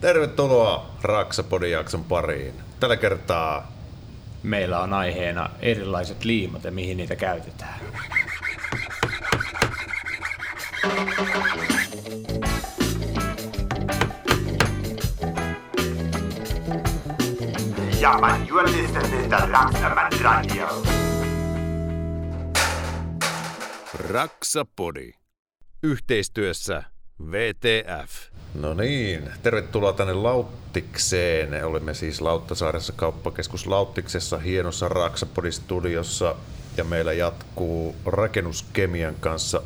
Tervetuloa Raksapodin jakson pariin. Tällä kertaa meillä on aiheena erilaiset liimat ja mihin niitä käytetään. Ja, man, you are listening to Raksaman Radio. Raksapodi. Yhteistyössä VTF. No niin, tervetuloa tänne Lauttikseen. Olemme siis Lauttasaaressa kauppakeskus Lauttiksessa hienossa Raksapodi-studiossa ja meillä jatkuu rakennuskemian kanssa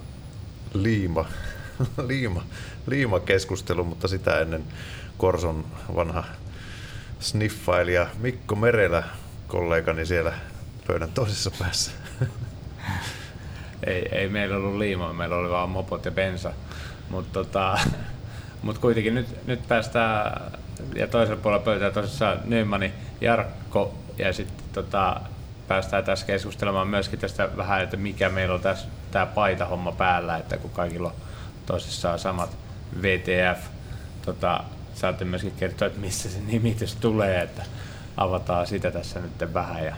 liima, liima, liima keskustelu, mutta sitä ennen Korson vanha sniffailija Mikko Merelä, kollegani siellä pöydän toisessa päässä. Ei, ei meillä ollut liimaa, meillä oli vaan mopot ja bensa. Mutta tota, mut kuitenkin nyt, nyt päästään, ja toisella puolella pöytää tosissaan Nymani, Jarkko, ja sitten tota, päästään tässä keskustelemaan myöskin tästä vähän, että mikä meillä on tässä tämä paitahomma päällä, että kun kaikilla on tosissaan samat VTF, tota, saatte myöskin kertoa, että missä se nimitys tulee, että avataan sitä tässä nyt vähän. Ja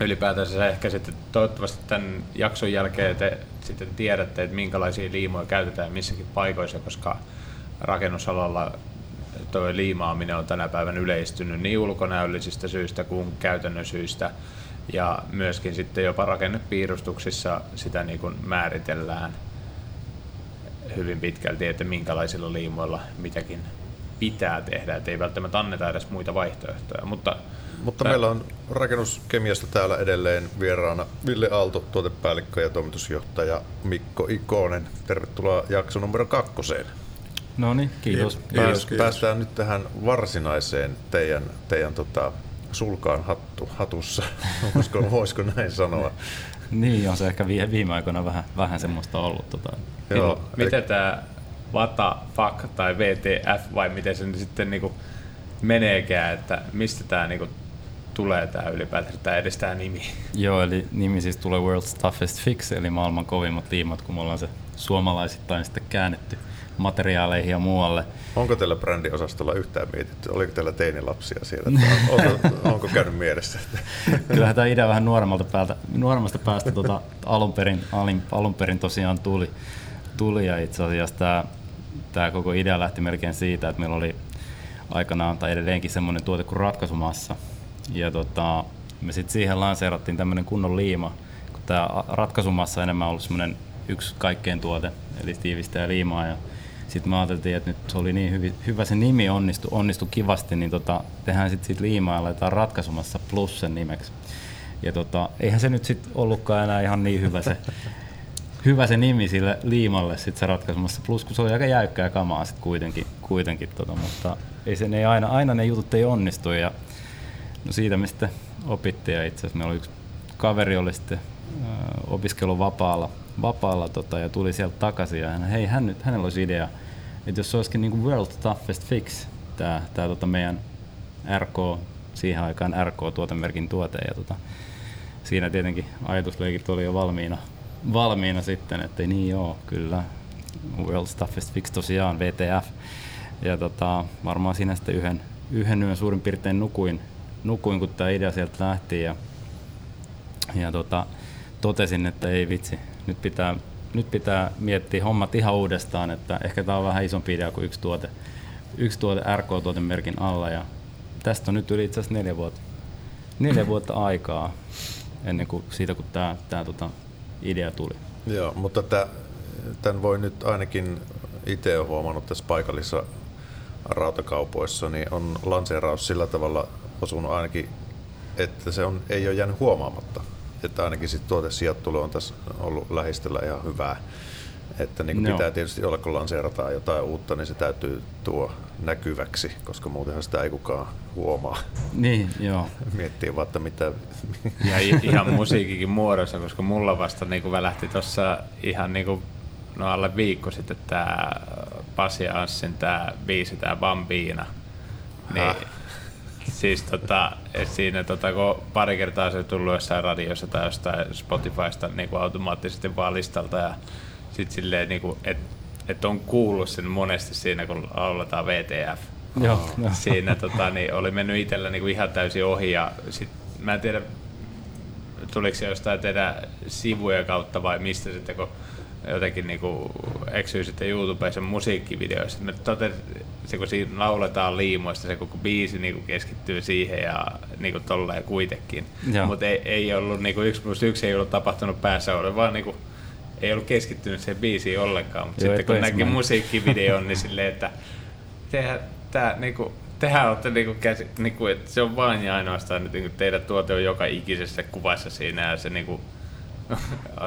ylipäätänsä ehkä sitten toivottavasti tämän jakson jälkeen te sitten tiedätte, että minkälaisia liimoja käytetään missäkin paikoissa, koska rakennusalalla tuo liimaaminen on tänä päivänä yleistynyt niin ulkonäöllisistä syistä kuin käytännön syistä. Ja myöskin sitten jopa rakennepiirustuksissa sitä niin kuin määritellään hyvin pitkälti, että minkälaisilla liimoilla mitäkin pitää tehdä, että ei välttämättä anneta edes muita vaihtoehtoja. Mutta, Mutta meillä on rakennuskemiasta täällä edelleen vieraana Ville Aalto, tuotepäällikkö ja toimitusjohtaja Mikko Ikonen. Tervetuloa jakso numero kakkoseen. No niin, kiitos. Pääs, kiitos. Päästään nyt tähän varsinaiseen teidän, teidän tota, sulkaan hattu, hatussa, voisiko, voisiko näin sanoa. Niin, on se ehkä viime aikoina vähän, vähän semmoista ollut. Tota. Joo, Miten tämä Vata, Fuck tai VTF vai miten se nyt sitten niinku meneekään, että mistä tämä niinku tulee tämä ylipäätään tämä edes tämä nimi? Joo, eli nimi siis tulee World's Toughest Fix, eli maailman kovimmat liimat, kun me ollaan se suomalaisittain sitten käännetty materiaaleihin ja muualle. Onko teillä brändiosastolla yhtään mietitty? Oliko teillä teinilapsia siellä? Onko, onko käynyt mielessä? Kyllähän tämä idea vähän nuoremmalta päältä, nuoremmasta päästä tota, alun, perin, alun, alun perin tosiaan tuli. Tuli ja itse asiassa tämä, tämä koko idea lähti melkein siitä, että meillä oli aikanaan tai edelleenkin semmoinen tuote kuin ratkaisumassa. Ja tota, me sitten siihen lanseerattiin tämmöinen kunnon liima, kun tämä ratkaisumassa enemmän ollut semmoinen yksi kaikkeen tuote, eli tiivistä ja liimaa. Ja sitten me ajateltiin, että nyt se oli niin hyvin, hyvä se nimi onnistu, onnistu kivasti, niin tota, tehdään sitten siitä liimaa ja laitetaan ratkaisumassa plus sen nimeksi. Ja tota, eihän se nyt sitten ollutkaan enää ihan niin hyvä se, hyvä se nimi sille liimalle sitten se ratkaisumassa. Plus kun se oli aika jäykkää kamaa sitten kuitenkin, kuitenkin tota, mutta ei se, ne aina, aina ne jutut ei onnistu. Ja, no siitä me sitten opittiin ja itse asiassa meillä oli yksi kaveri oli sitten opiskelun vapaalla, vapaalla tota, ja tuli sieltä takaisin ja hän, hei, hän nyt, hänellä olisi idea, että jos se olisikin niin World Toughest Fix, tämä, tämä tota meidän RK, siihen aikaan RK-tuotemerkin tuote ja tota, siinä tietenkin ajatusleikit oli jo valmiina, valmiina sitten, että niin joo, kyllä, World Toughest Fix tosiaan, VTF. Ja tota, varmaan siinä sitten yhden, yhden yön suurin piirtein nukuin, nukuin kun tämä idea sieltä lähti ja, ja tota, totesin, että ei vitsi, nyt pitää, nyt pitää miettiä hommat ihan uudestaan, että ehkä tämä on vähän isompi idea kuin yksi tuote, yksi tuote RK-tuotemerkin alla ja tästä on nyt yli itse asiassa neljä vuotta, neljä vuotta aikaa ennen kuin siitä, kun tämä, tämä tota, idea tuli. Joo, mutta tämän voi nyt ainakin itse ole huomannut tässä paikallisissa rautakaupoissa, niin on lanseeraus sillä tavalla osunut ainakin, että se on, ei ole jäänyt huomaamatta. Että ainakin sitten tuotesijoittelu on tässä ollut lähistöllä ihan hyvää. Että niin no. pitää tietysti olla, kun lanseerataan jotain uutta, niin se täytyy tuo näkyväksi, koska muutenhan sitä ei kukaan huomaa. Niin, joo. Miettii vaan, että mitä... Ja ihan musiikikin muodossa, koska mulla vasta niin kuin välähti tuossa ihan niin kuin, no alle viikko sitten tämä Pasi Anssin tämä biisi, tämä Bambiina. Niin, siis tota, siinä tota, kun pari kertaa se tullut jossain radiossa tai jostain Spotifysta niin kuin automaattisesti vaan listalta ja sitten silleen, niin kuin, että et on kuullut sen monesti siinä, kun lauletaan VTF. Joo, joo. siinä tota, niin oli mennyt itsellä niin kuin ihan täysin ohi ja sit, mä en tiedä tuliko se jostain teidän sivuja kautta vai mistä sitten kun jotenkin niinku eksyi sitten YouTubeen musiikkivideoissa. Me totesin, se kun siinä lauletaan liimoista, se koko biisi niinku keskittyy siihen ja niinku tolleen kuitenkin. Mutta ei, ei, ollut niinku yksi plus yksi ei ollut tapahtunut päässä, oli vaan niinku, ei ollut keskittynyt siihen biisiin ollenkaan. Mutta Joo, sitten ei kun näki musiikkivideon, niin silleen, että tehdään tää niinku, tehän olette niinku käsi, niinku, että se on vain ja ainoastaan, että niinku teidän tuote on joka ikisessä kuvassa siinä ja se niinku,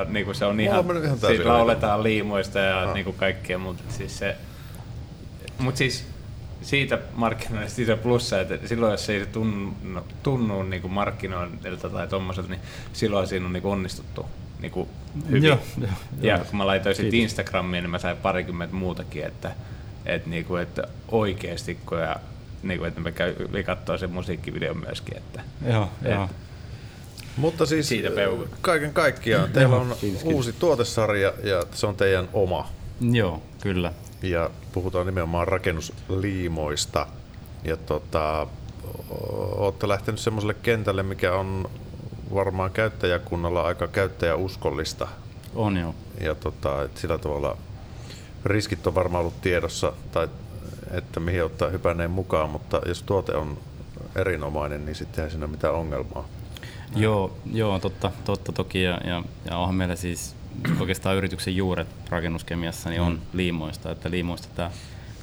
niinku se on ihan, on ihan siis lauletaan liimoista ja Ah. niinku kaikkea, mutta siis se, mut siis siitä markkinoinnista siitä plussa, että silloin jos ei se tunnu, tunnu niinku markkinoinnilta tai tommoselta, niin silloin siinä on niinku onnistuttu niinku hyvin. Joo, joo, ja joo. kun mä laitoin sitten. Instagramiin, niin mä sain parikymmentä muutakin, että, että, niinku, että oikeasti, kun ja, niinku, että me käy, me katsoo sen musiikkivideon myöskin, että Joo, joo. Mutta siis Siitä peukut. kaiken kaikkiaan teillä on Kiitos, kiitos. uusi tuotesarja ja se on teidän oma. Joo, kyllä. Ja puhutaan nimenomaan rakennusliimoista. Ja tota, olette lähtenyt semmoiselle kentälle, mikä on varmaan käyttäjäkunnalla aika käyttäjäuskollista. On joo. Ja tota, et sillä tavalla riskit on varmaan ollut tiedossa, tai että mihin ottaa hypänneen mukaan, mutta jos tuote on erinomainen, niin sitten ei siinä ole mitään ongelmaa. Joo, joo totta, totta toki. Ja, ja, ja onhan meillä siis oikeastaan yrityksen juuret rakennuskemiassa niin on liimoista. Että liimoista tämä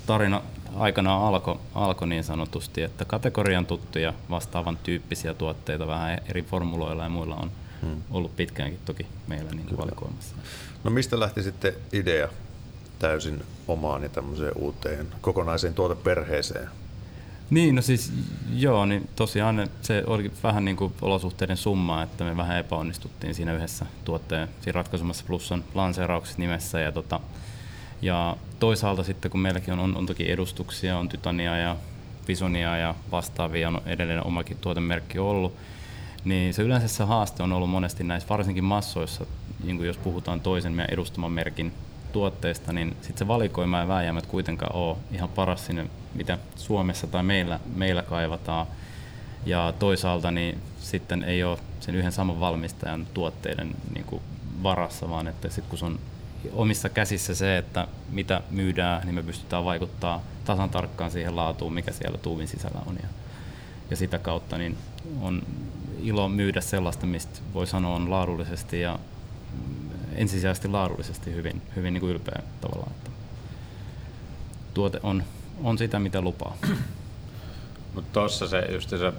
tarina aikanaan alkoi alko niin sanotusti, että kategorian tuttuja vastaavan tyyppisiä tuotteita vähän eri formuloilla ja muilla on Hmm. ollut pitkäänkin toki meillä niin kuin valikoimassa. No mistä lähti sitten idea täysin omaan ja tämmöiseen uuteen kokonaiseen tuoteperheeseen? Niin, no siis joo, niin tosiaan se oli vähän niin kuin olosuhteiden summa, että me vähän epäonnistuttiin siinä yhdessä tuotteen siinä ratkaisumassa plussan lanseerauksessa nimessä ja, tota, ja toisaalta sitten kun meilläkin on, on, on toki edustuksia, on Titania ja Visonia ja vastaavia, on edelleen omakin tuotemerkki ollut, niin se yleensä se haaste on ollut monesti näissä varsinkin massoissa, niin kuin jos puhutaan toisen meidän edustaman merkin tuotteista, niin sitten se valikoima ja vääjäämät kuitenkaan ole ihan paras sinne, mitä Suomessa tai meillä, meillä kaivataan. Ja toisaalta niin sitten ei ole sen yhden saman valmistajan tuotteiden niin kuin varassa, vaan että sitten kun se on omissa käsissä se, että mitä myydään, niin me pystytään vaikuttaa tasan tarkkaan siihen laatuun, mikä siellä tuuvin sisällä on. Ja, ja sitä kautta niin on ilo myydä sellaista, mistä voi sanoa on laadullisesti ja ensisijaisesti laadullisesti hyvin, hyvin niin kuin ylpeä tavallaan. Että tuote on, on sitä, mitä lupaa. Mutta tuossa se just se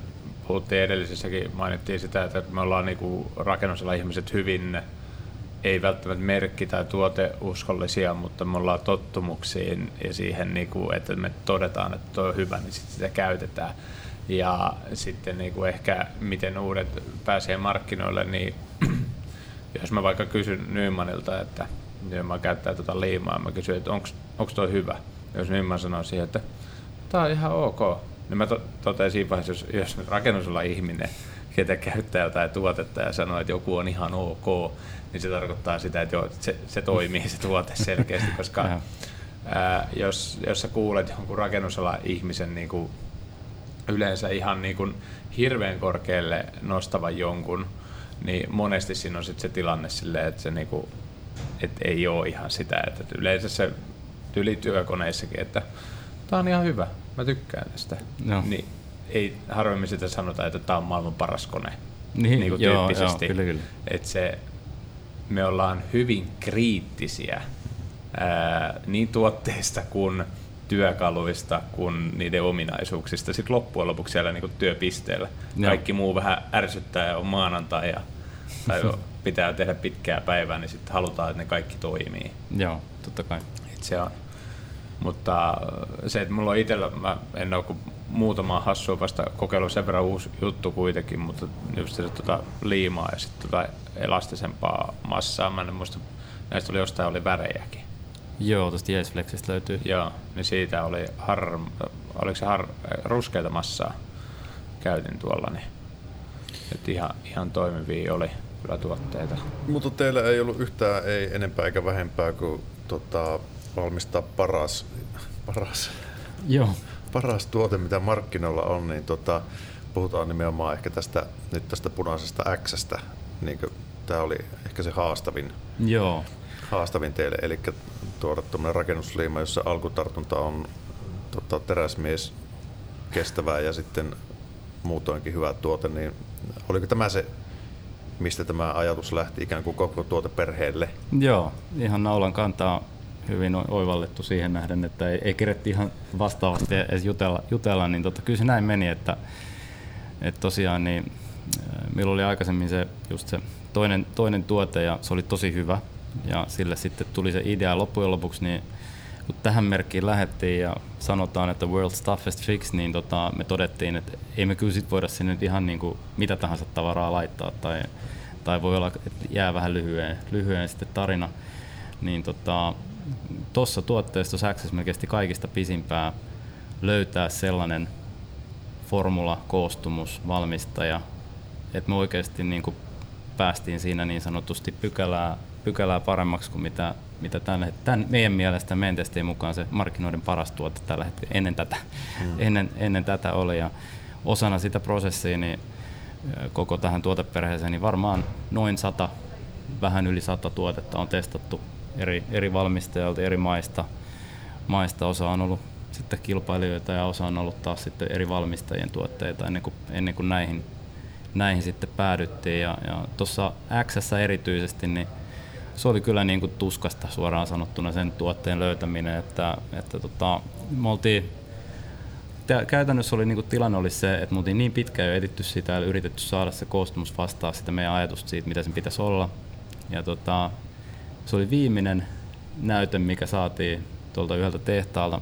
puhuttiin edellisessäkin, mainittiin sitä, että me ollaan niinku rakennusala ihmiset hyvin, ei välttämättä merkki- tai tuoteuskollisia, mutta me ollaan tottumuksiin ja siihen, niinku, että me todetaan, että tuo on hyvä, niin sit sitä käytetään. Ja sitten niinku ehkä miten uudet pääsee markkinoille, niin jos mä vaikka kysyn Nymanilta, että Nyman käyttää tuota liimaa, mä kysyn, että onko toi hyvä. Jos Nyman sanoo siihen, että tämä on ihan ok, niin mä to- totean siinä vaiheessa, jos, jos rakennusala ihminen, ketä käyttää jotain tuotetta ja sanoo, että joku on ihan ok, niin se tarkoittaa sitä, että, joo, se, se toimii se tuote selkeästi, koska ää, jos, jos sä kuulet jonkun rakennusala ihmisen niin kuin yleensä ihan niin kuin hirveän korkealle nostavan jonkun, niin monesti siinä on sit se tilanne silleen, että se niin kuin, et ei ole ihan sitä. Että yleensä se tyli työkoneissakin, että tämä on ihan hyvä, mä tykkään tästä. Joo. Niin ei harvemmin sitä sanota, että tämä on maailman paras kone. Niin, niin kuin joo, tyyppisesti. joo, kyllä, kyllä. Että se, me ollaan hyvin kriittisiä ää, niin tuotteista kuin työkaluista kuin niiden ominaisuuksista. Sitten loppujen lopuksi siellä niin työpisteellä. Joo. Kaikki muu vähän ärsyttää ja on maanantai ja tai pitää tehdä pitkää päivää, niin sitten halutaan, että ne kaikki toimii. Joo, totta kai. Et se on. Mutta se, että mulla on itsellä, mä en ole kuin muutama hassua vasta kokeillut sen verran uusi juttu kuitenkin, mutta just se tota liimaa ja sitten tota elastisempaa massaa. Mä en muista, näistä oli jostain oli värejäkin. Joo, tuosta Jeesflexistä löytyy. Joo, niin siitä oli har, oliko se har, ruskeita massaa käytin tuolla, niin et ihan, ihan toimivia oli kyllä tuotteita. Mutta teillä ei ollut yhtään ei enempää eikä vähempää kuin tota, valmistaa paras, paras, Joo, paras tuote, mitä markkinoilla on, niin tota, puhutaan nimenomaan ehkä tästä, nyt tästä punaisesta Xstä. Niin tämä oli ehkä se haastavin, Joo. haastavin teille, eli tuoda tuommoinen rakennusliima, jossa alkutartunta on tota, teräsmies kestävää ja sitten muutoinkin hyvä tuote, niin oliko tämä se, mistä tämä ajatus lähti ikään kuin koko tuoteperheelle? Joo, ihan naulan kantaa hyvin oivallettu siihen nähden, että ei, ei keretty ihan vastaavasti edes jutella, jutella niin tota, kyllä se näin meni, että, että tosiaan niin, meillä oli aikaisemmin se, just se toinen, toinen tuote ja se oli tosi hyvä ja sille sitten tuli se idea loppujen lopuksi, niin kun tähän merkkiin lähettiin ja sanotaan, että world's toughest fix, niin tota, me todettiin, että ei me kyllä sit voida sinne ihan niin kuin mitä tahansa tavaraa laittaa tai, tai voi olla, että jää vähän lyhyen, lyhyen sitten tarina. Niin tota, tuossa tuotteessa Access me kesti kaikista pisimpää löytää sellainen formula, koostumus, valmistaja, että me oikeasti niin kuin päästiin siinä niin sanotusti pykälää, pykälää paremmaksi kuin mitä, mitä tämän, tämän meidän mielestä meidän testien mukaan se markkinoiden paras tuote tällä hetkellä ennen tätä, mm. ennen, ennen tätä oli. Ja osana sitä prosessia niin koko tähän tuoteperheeseen niin varmaan noin sata, vähän yli sata tuotetta on testattu eri, eri valmistajilta, eri maista. maista. Osa on ollut sitten kilpailijoita ja osa on ollut taas sitten eri valmistajien tuotteita ennen kuin, ennen kuin näihin, näihin sitten päädyttiin. Ja, ja tuossa X erityisesti, niin se oli kyllä niin kuin tuskasta suoraan sanottuna sen tuotteen löytäminen, että, että tota, me oltiin käytännössä oli, niin kuin tilanne oli se, että me oltiin niin pitkään jo editty sitä ja yritetty saada se koostumus vastaa sitä meidän ajatusta siitä, mitä sen pitäisi olla. Ja tota, se oli viimeinen näyte, mikä saatiin tuolta yhdeltä tehtaalta,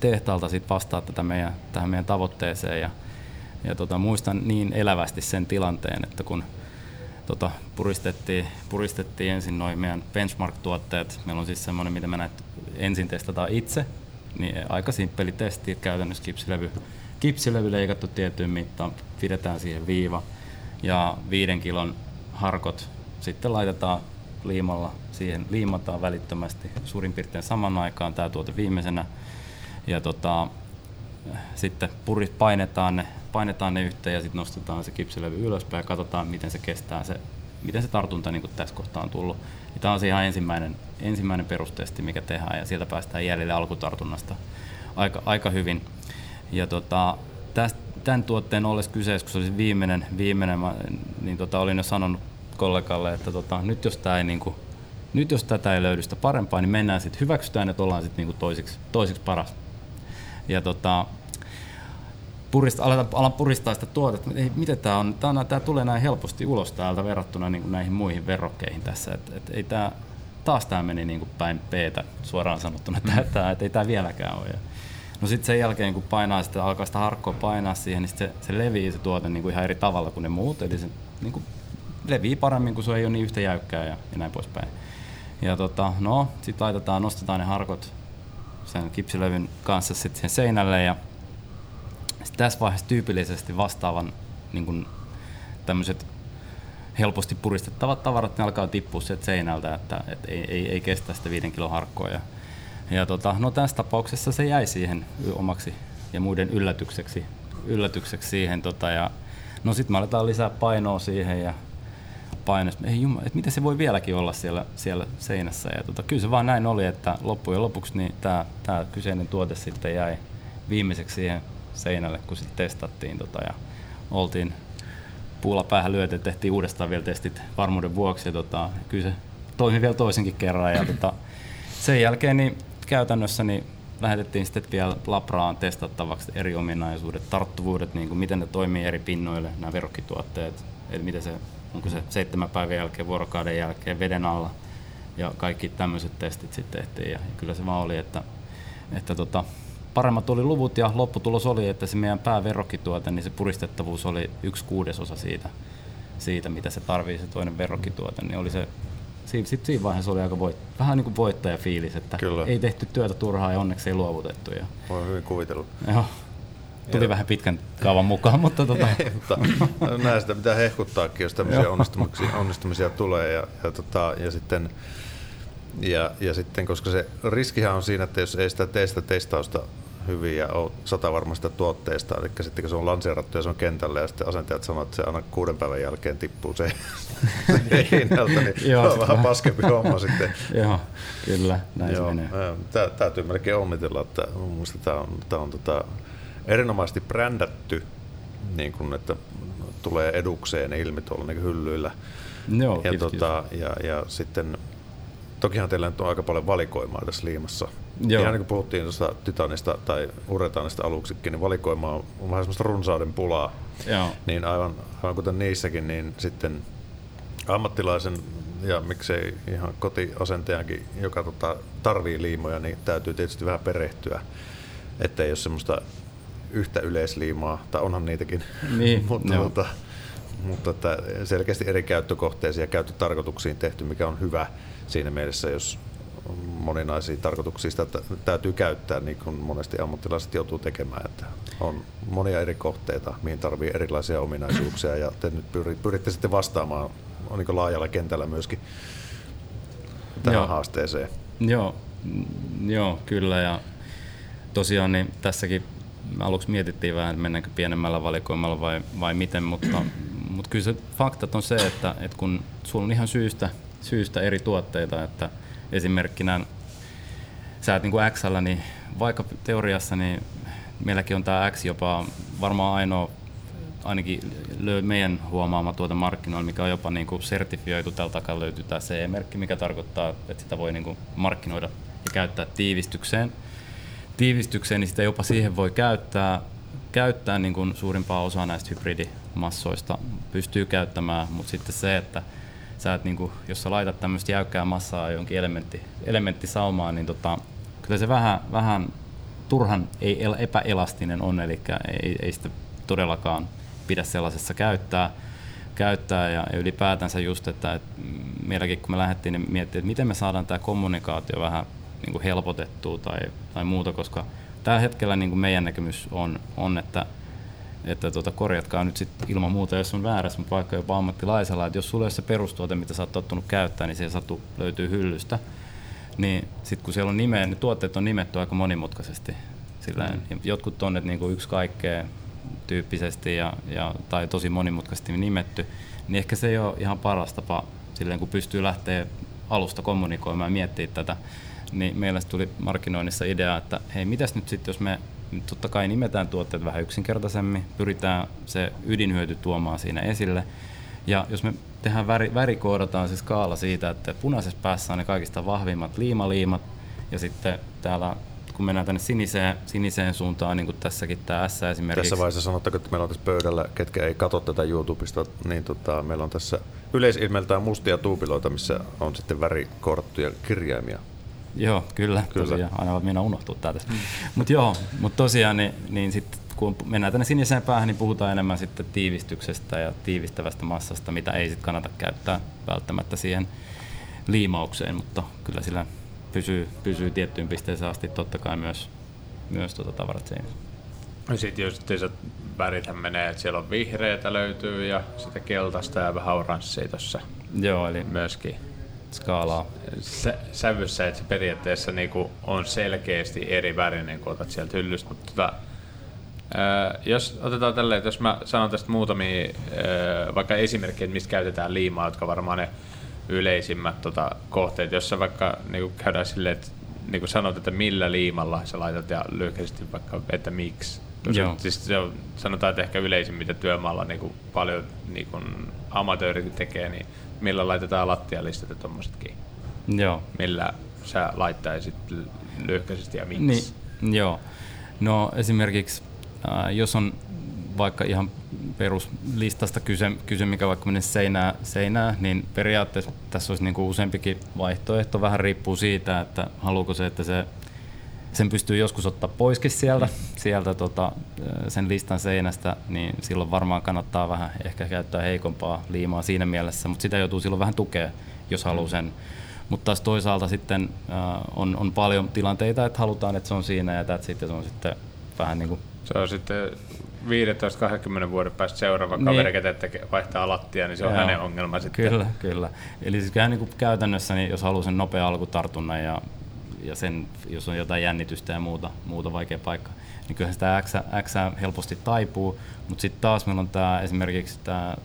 tehtaalta sit vastaa tätä meidän, tähän meidän tavoitteeseen. Ja, ja tota, muistan niin elävästi sen tilanteen, että kun tota, puristettiin, puristettiin ensin noin meidän benchmark-tuotteet. Meillä on siis semmoinen, mitä me näet ensin testataan itse. Niin aika simppeli testi, käytännössä kipsilevy, kipsilevy leikattu tiettyyn mittaan, pidetään siihen viiva ja viiden kilon harkot sitten laitetaan liimalla, siihen liimataan välittömästi suurin piirtein saman aikaan tämä tuote viimeisenä ja tota, sitten purit painetaan ne painetaan ne yhteen ja sitten nostetaan se kipsilevy ylöspäin ja katsotaan, miten se kestää se, miten se tartunta niin kuin tässä kohtaa on tullut. Ja tämä on se ihan ensimmäinen, ensimmäinen perustesti, mikä tehdään ja sieltä päästään jäljelle alkutartunnasta aika, aika hyvin. Ja tota, tästä, tämän tuotteen ollessa kyseessä, kun se olisi viimeinen, viimeinen niin tota, olin jo sanonut kollegalle, että tota, nyt jos tämä ei niin kuin, nyt jos tätä ei löydy sitä parempaa, niin mennään sitten, hyväksytään, että ollaan sitten niin toisiksi, toisiksi paras. Ja tota, purista, aletaan, alan puristaa sitä tuotetta, ei, miten tämä on, tämä, tämä tulee näin helposti ulos täältä verrattuna niin kuin näihin muihin verrokkeihin tässä, et, et, ei tämä, taas tämä meni niin kuin päin p suoraan sanottuna, mm. tämä, että ei tämä vieläkään ole. No sitten sen jälkeen, kun painaa sitä, alkaa sitä harkkoa painaa siihen, niin se, se levii se tuote niin kuin ihan eri tavalla kuin ne muut, eli se niin kuin levii paremmin, kun se ei ole niin yhtä jäykkää ja, ja näin poispäin. Ja tota, no, sitten laitetaan, nostetaan ne harkot sen kipsilevyn kanssa sitten seinälle ja sitten tässä vaiheessa tyypillisesti vastaavan niin kuin tämmöiset helposti puristettavat tavarat, ne alkaa tippua sieltä seinältä, että, että ei, ei, ei, kestä sitä viiden kilon harkkoa. Ja, ja tota, no tässä tapauksessa se jäi siihen omaksi ja muiden yllätykseksi, yllätykseksi siihen. Tota, ja, no sitten me aletaan lisää painoa siihen ja painos, ei jumma, että miten se voi vieläkin olla siellä, siellä seinässä. Ja tota, kyllä se vaan näin oli, että loppujen lopuksi niin tämä, tämä kyseinen tuote sitten jäi viimeiseksi siihen seinälle, kun sitten testattiin tota, ja oltiin puulla päähän lyöty, tehtiin uudestaan vielä testit varmuuden vuoksi. Ja tota, kyllä se toimi vielä toisenkin kerran. Ja tota, sen jälkeen niin käytännössä niin lähetettiin sitten vielä Labraan testattavaksi eri ominaisuudet, tarttuvuudet, niin kuin miten ne toimii eri pinnoille, nämä verrokkituotteet, eli miten se, onko se seitsemän päivän jälkeen, vuorokauden jälkeen veden alla ja kaikki tämmöiset testit sitten tehtiin ja kyllä se vaan oli, että, että tota, paremmat oli luvut ja lopputulos oli, että se meidän pääverrokkituote, niin se puristettavuus oli yksi kuudesosa siitä, siitä mitä se tarvii se toinen verrokkituote, niin oli se sitten siinä vaiheessa oli aika voit, vähän niin kuin voittajafiilis, että Kyllä. ei tehty työtä turhaa ja onneksi ei luovutettu. Ja... Voi hyvin kuvitella. Joo. Tuli ja. vähän pitkän kaavan mukaan, mutta, tota... ei, mutta näin sitä pitää hehkuttaakin, jos tämmöisiä onnistumisia, onnistumisia tulee. Ja, ja, tota, ja sitten ja, ja sitten, koska se riskihän on siinä, että jos ei sitä tee sitä testausta hyvin ja oot sata varmasta tuotteista. Eli sitten kun se on lanseerattu ja se on kentällä ja sitten asentajat sanoo, että se aina kuuden päivän jälkeen tippuu se, se hinnalta, niin Joo, on vähän paskempi homma sitten. Joo, kyllä, näin Joo, se menee. ää, tää, täytyy melkein onnitella, että mun mielestä tämä on, tää on tota, erinomaisesti brändätty, niin kun, että tulee edukseen ilmi tuolla niin hyllyillä. Joo, ja, kiitos, tota, ja, ja sitten tokihan teillä nyt on aika paljon valikoimaa tässä liimassa. Joo. Ihan niin kuin puhuttiin tuosta titanista tai uretaanista aluksikin, niin valikoimaa on on vähän semmoista runsauden pulaa. Joo, Niin aivan, aivan kuten niissäkin, niin sitten ammattilaisen ja miksei ihan kotiasentajankin, joka tota, tarvii liimoja, niin täytyy tietysti vähän perehtyä, ettei ole semmoista yhtä yleisliimaa, tai onhan niitäkin, Niin, mutta, joo. mutta, mutta että selkeästi eri käyttökohteisiin ja käyttötarkoituksiin tehty, mikä on hyvä siinä mielessä, jos moninaisia tarkoituksia sitä tä- täytyy käyttää, niin kuin monesti ammattilaiset joutuu tekemään. Että on monia eri kohteita, mihin tarvii erilaisia ominaisuuksia, ja te nyt pyri- pyritte sitten vastaamaan on niin laajalla kentällä myöskin tähän Joo. haasteeseen. Joo, joo, kyllä. Ja tosiaan niin tässäkin aluksi mietittiin vähän, että mennäänkö pienemmällä valikoimalla vai, vai miten, mutta, mutta kyllä se faktat on se, että, että kun sulla on ihan syystä, syystä eri tuotteita, että esimerkkinä sä et niin kuin Xllä, niin vaikka teoriassa niin meilläkin on tämä X jopa varmaan ainoa ainakin meidän huomaama tuote markkinoilla, mikä on jopa niin kuin sertifioitu. Tällä takaa löytyy tämä CE-merkki, mikä tarkoittaa, että sitä voi niin kuin markkinoida ja käyttää tiivistykseen. Tiivistykseen, niin sitä jopa siihen voi käyttää, käyttää niin kuin suurimpaa osaa näistä hybridimassoista pystyy käyttämään, mutta sitten se, että sä et, niin kuin, jos sä laitat tämmöistä jäykkää massaa jonkin elementti, elementtisaumaan, niin tota, kyllä se vähän, vähän turhan ei el- epäelastinen on, eli ei, ei sitä todellakaan pidä sellaisessa käyttää, käyttää. Ja ylipäätänsä just, että, että meilläkin kun me lähdettiin, niin miettii, että miten me saadaan tämä kommunikaatio vähän niin kuin helpotettua tai, tai muuta, koska tällä hetkellä niin kuin meidän näkemys on, on että että tuota, korjatkaa nyt sit ilman muuta, jos on väärässä, mutta vaikka jopa ammattilaisella, että jos sulla ei ole se perustuote, mitä sä oot tottunut käyttää, niin se satu löytyy hyllystä, niin sitten kun siellä on nimeä, ne tuotteet on nimetty aika monimutkaisesti. Sillä mm. Jotkut on että niinku yksi kaikkea tyyppisesti ja, ja, tai tosi monimutkaisesti nimetty, niin ehkä se ei ole ihan paras tapa silleen, kun pystyy lähteä alusta kommunikoimaan ja miettimään tätä, niin meillä tuli markkinoinnissa idea, että hei, mitäs nyt sitten, jos me nyt totta kai nimetään tuotteet vähän yksinkertaisemmin, pyritään se ydinhyöty tuomaan siinä esille, ja jos me tehdään väri, värikoodataan se skaala siitä, että punaisessa päässä on ne kaikista vahvimmat liimaliimat, ja sitten täällä kun mennään tänne siniseen, siniseen suuntaan, niin kuin tässäkin tämä S esimerkiksi. Tässä vaiheessa sanottakoon, että meillä on tässä pöydällä, ketkä ei katso tätä YouTubesta, niin tota, meillä on tässä yleisilmeltään mustia tuupiloita, missä on sitten värikoodattuja kirjaimia. Joo, kyllä, Kyllä. tosiaan. Aina minä unohtuu täältä. Mm. Mutta joo, mutta tosiaan niin, niin sit, kun mennään tänne siniseen päähän, niin puhutaan enemmän sitten tiivistyksestä ja tiivistävästä massasta, mitä ei sitten kannata käyttää välttämättä siihen liimaukseen, mutta kyllä sillä pysyy, pysyy tiettyyn pisteeseen asti totta kai myös, myös tuota tavarat seinässä. Sitten just se värithän menee, että siellä on vihreätä löytyy ja sitä keltaista ja vähän oranssia tuossa Joo, eli myöskin skaalaa. sä, sävyssä, että se periaatteessa niinku on selkeästi eri värinen, kun otat sieltä hyllystä. Mutta tota, ää, jos otetaan tälleen, että jos mä sanon tästä muutamia ää, vaikka esimerkkejä, mistä käytetään liimaa, jotka varmaan ne yleisimmät tota, kohteet, jossa vaikka niinku käydään silleen, että niinku sanot, että millä liimalla sä laitat ja lyhyesti vaikka, että miksi. Joo. Siis se on, sanotaan, että ehkä yleisin, mitä työmaalla niinku paljon niinku amatöörit tekee, niin millä laitetaan lattialistat ja tommosetkin Joo. millä sä laittaisit lyhkäisesti ja miksi? Niin, joo. No esimerkiksi, äh, jos on vaikka ihan peruslistasta kyse, kyse mikä vaikka menee seinää, seinää, niin periaatteessa tässä olisi niinku useampikin vaihtoehto. Vähän riippuu siitä, että haluuko se, että se sen pystyy joskus ottaa poiskin sieltä, sieltä tota, sen listan seinästä, niin silloin varmaan kannattaa vähän ehkä käyttää heikompaa liimaa siinä mielessä, mutta sitä joutuu silloin vähän tukea, jos haluaa sen. Mutta taas toisaalta sitten äh, on, on paljon tilanteita, että halutaan, että se on siinä ja that's it, ja se on sitten vähän niin kuin Se on sitten 15-20 vuoden päästä seuraava Niin. kaveri, ketä vaihtaa lattia, niin se on Joo. hänen ongelma sitten. Kyllä, kyllä. Eli siis niin kuin käytännössä, niin jos haluaa sen nopea alkutartunnan ja ja sen, jos on jotain jännitystä ja muuta, muuta vaikea paikka, niin kyllähän sitä X, X helposti taipuu, mutta sitten taas meillä on tämä esimerkiksi tämä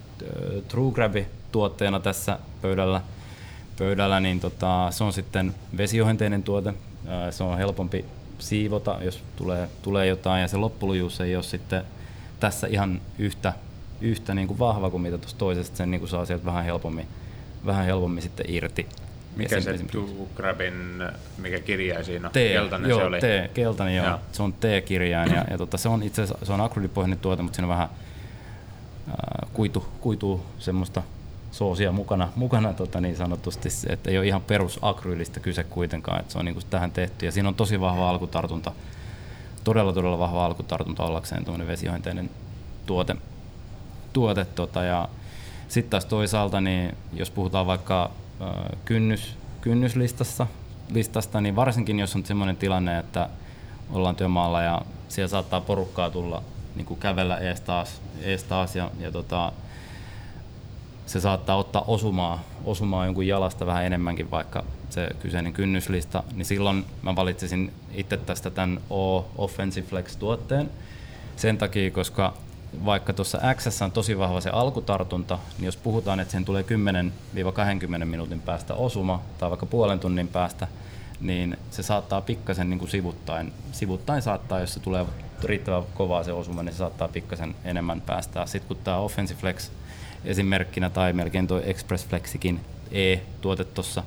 True Grabi tuotteena tässä pöydällä, pöydällä niin tota, se on sitten vesiohenteinen tuote, se on helpompi siivota, jos tulee, tulee jotain, ja se loppulujuus ei ole sitten tässä ihan yhtä, yhtä niin kuin vahva kuin mitä tuossa toisesta, sen niin kuin saa sieltä vähän helpommin, vähän helpommin sitten irti. Mikä se Grabin, mikä kirja siinä on? T, keltainen joo, se oli? T, keltainen joo. joo. Se on T-kirjain ja, ja tota, se on itse se on akrylipohjainen tuote, mutta siinä on vähän ää, kuitu, kuitu semmoista soosia mukana, mukana tota niin sanotusti, että ei ole ihan perus akryylistä kyse kuitenkaan, että se on niin tähän tehty ja siinä on tosi vahva alkutartunta, todella todella vahva alkutartunta ollakseen tuommoinen vesiohenteinen tuote, tuote tota, ja sitten taas toisaalta, niin jos puhutaan vaikka äh, kynnys, kynnyslistassa, listasta, niin varsinkin jos on sellainen tilanne, että ollaan työmaalla ja siellä saattaa porukkaa tulla niin kuin kävellä ees taas, ees taas ja, ja tota, se saattaa ottaa osumaa, osumaa jonkun jalasta vähän enemmänkin vaikka se kyseinen kynnyslista, niin silloin mä valitsisin itse tästä tämän O Offensive Flex tuotteen sen takia, koska vaikka tuossa X on tosi vahva se alkutartunta, niin jos puhutaan, että sen tulee 10-20 minuutin päästä osuma tai vaikka puolen tunnin päästä, niin se saattaa pikkasen niin kuin sivuttain, sivuttain saattaa, jos se tulee riittävän kovaa se osuma, niin se saattaa pikkasen enemmän päästää. Sitten kun tämä Offensive Flex esimerkkinä tai melkein tuo Express Flexikin E-tuote tuossa,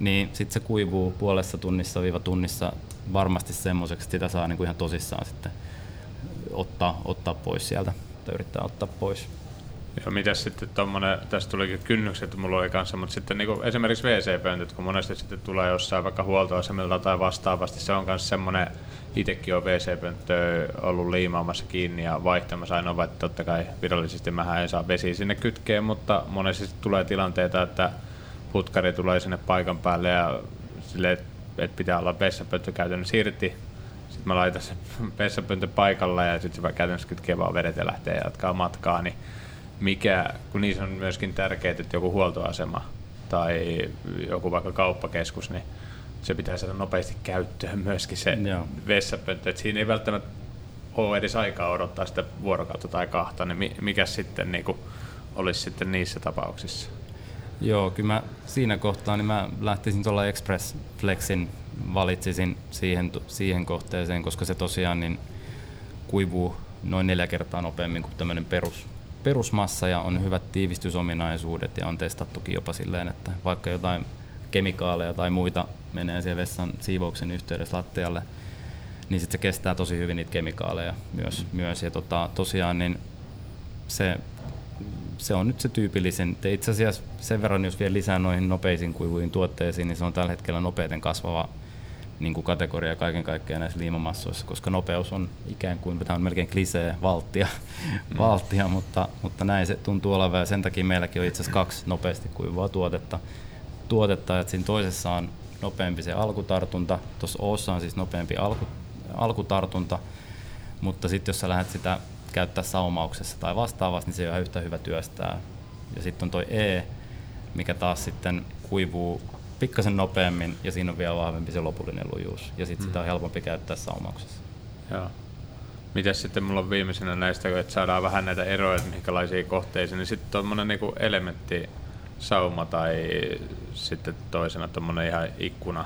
niin sitten se kuivuu puolessa tunnissa viiva tunnissa varmasti semmoiseksi, että sitä saa niin kuin ihan tosissaan sitten ottaa, ottaa pois sieltä tai yrittää ottaa pois. Joo, mitäs sitten tuommoinen, tästä tulikin kynnykset mulla oli kanssa, mutta sitten niin esimerkiksi WC-pöntöt, kun monesti sitten tulee jossain vaikka huoltoasemilta tai vastaavasti, se on myös semmoinen, itsekin on WC-pönttöä ollut liimaamassa kiinni ja vaihtamassa ainoa, että totta kai virallisesti mähän en saa vesi sinne kytkeen, mutta monesti tulee tilanteita, että putkari tulee sinne paikan päälle ja sille, että pitää olla vessapönttö käytännössä irti, mä laitan sen vessapöntön paikalla ja sitten se käytännössä kytkee vaan vedet ja lähtee jatkaa matkaa, niin mikä, kun niissä on myöskin tärkeää, että joku huoltoasema tai joku vaikka kauppakeskus, niin se pitää saada nopeasti käyttöön myöskin se Joo. vessapönttö. että siinä ei välttämättä ole edes aikaa odottaa sitä vuorokautta tai kahta, niin mikä sitten niin kuin olisi sitten niissä tapauksissa? Joo, kyllä mä siinä kohtaa niin mä lähtisin tuolla Express Flexin valitsisin siihen, siihen kohteeseen, koska se tosiaan niin kuivuu noin neljä kertaa nopeammin kuin tämmöinen perus, perusmassa ja on hyvät tiivistysominaisuudet ja on testattukin jopa silleen, että vaikka jotain kemikaaleja tai muita menee siellä vessan siivouksen yhteydessä lattialle, niin sitten se kestää tosi hyvin niitä kemikaaleja myös. Mm. myös. Ja tota, tosiaan niin se, se on nyt se tyypillisen. Itse asiassa sen verran, jos vielä lisää noihin nopeisiin kuivuihin tuotteisiin, niin se on tällä hetkellä nopeiten kasvava niin kuin kategoria kaiken kaikkiaan näissä liimamassoissa, koska nopeus on ikään kuin, tämä on melkein klisee, valttia, mm. valttia mutta, mutta näin se tuntuu olevan ja sen takia meilläkin on itse asiassa kaksi nopeasti kuivaa tuotetta, tuotetta että siinä toisessa on nopeampi se alkutartunta, tuossa Ossa on siis nopeampi alku, alkutartunta, mutta sitten jos sä lähdet sitä käyttää saumauksessa tai vastaavasti, niin se on yhtä hyvä työstää. Ja sitten on toi E, mikä taas sitten kuivuu pikkasen nopeammin ja siinä on vielä vahvempi se lopullinen lujuus. Ja sitten mm. sitä on helpompi käyttää saumauksessa. Joo. Mitäs sitten mulla on viimeisenä näistä, että saadaan vähän näitä eroja, minkälaisiin kohteisiin, niin sitten tuommoinen niinku elementti sauma tai sitten toisena tuommoinen ihan ikkuna,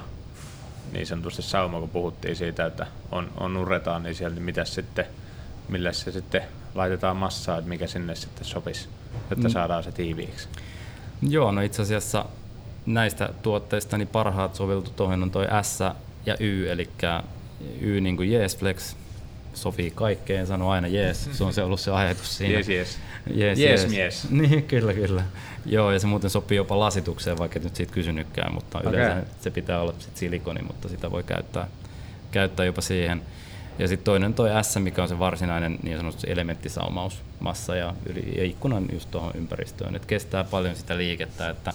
niin sanotusti sauma, kun puhuttiin siitä, että on, on uretaan, niin siellä, niin mitä sitten, millä se sitten laitetaan massaa, että mikä sinne sitten sopisi, jotta mm. saadaan se tiiviiksi? Joo, no itse asiassa näistä tuotteista niin parhaat soveltu tuohon on toi S ja Y, eli Y niin kuin yes flex, sopii kaikkeen, sano aina jees, se on se ollut se ajatus siinä. Jees, jees. Jees, jees, mies. Niin, kyllä, kyllä. Joo, ja se muuten sopii jopa lasitukseen, vaikka nyt siitä kysynytkään, mutta okay. yleensä se pitää olla sit silikoni, mutta sitä voi käyttää, käyttää jopa siihen. Ja sitten toinen toi S, mikä on se varsinainen niin sanottu elementtisaumaus, massa ja, yli, ja ikkunan just tuohon ympäristöön. Et kestää paljon sitä liikettä, että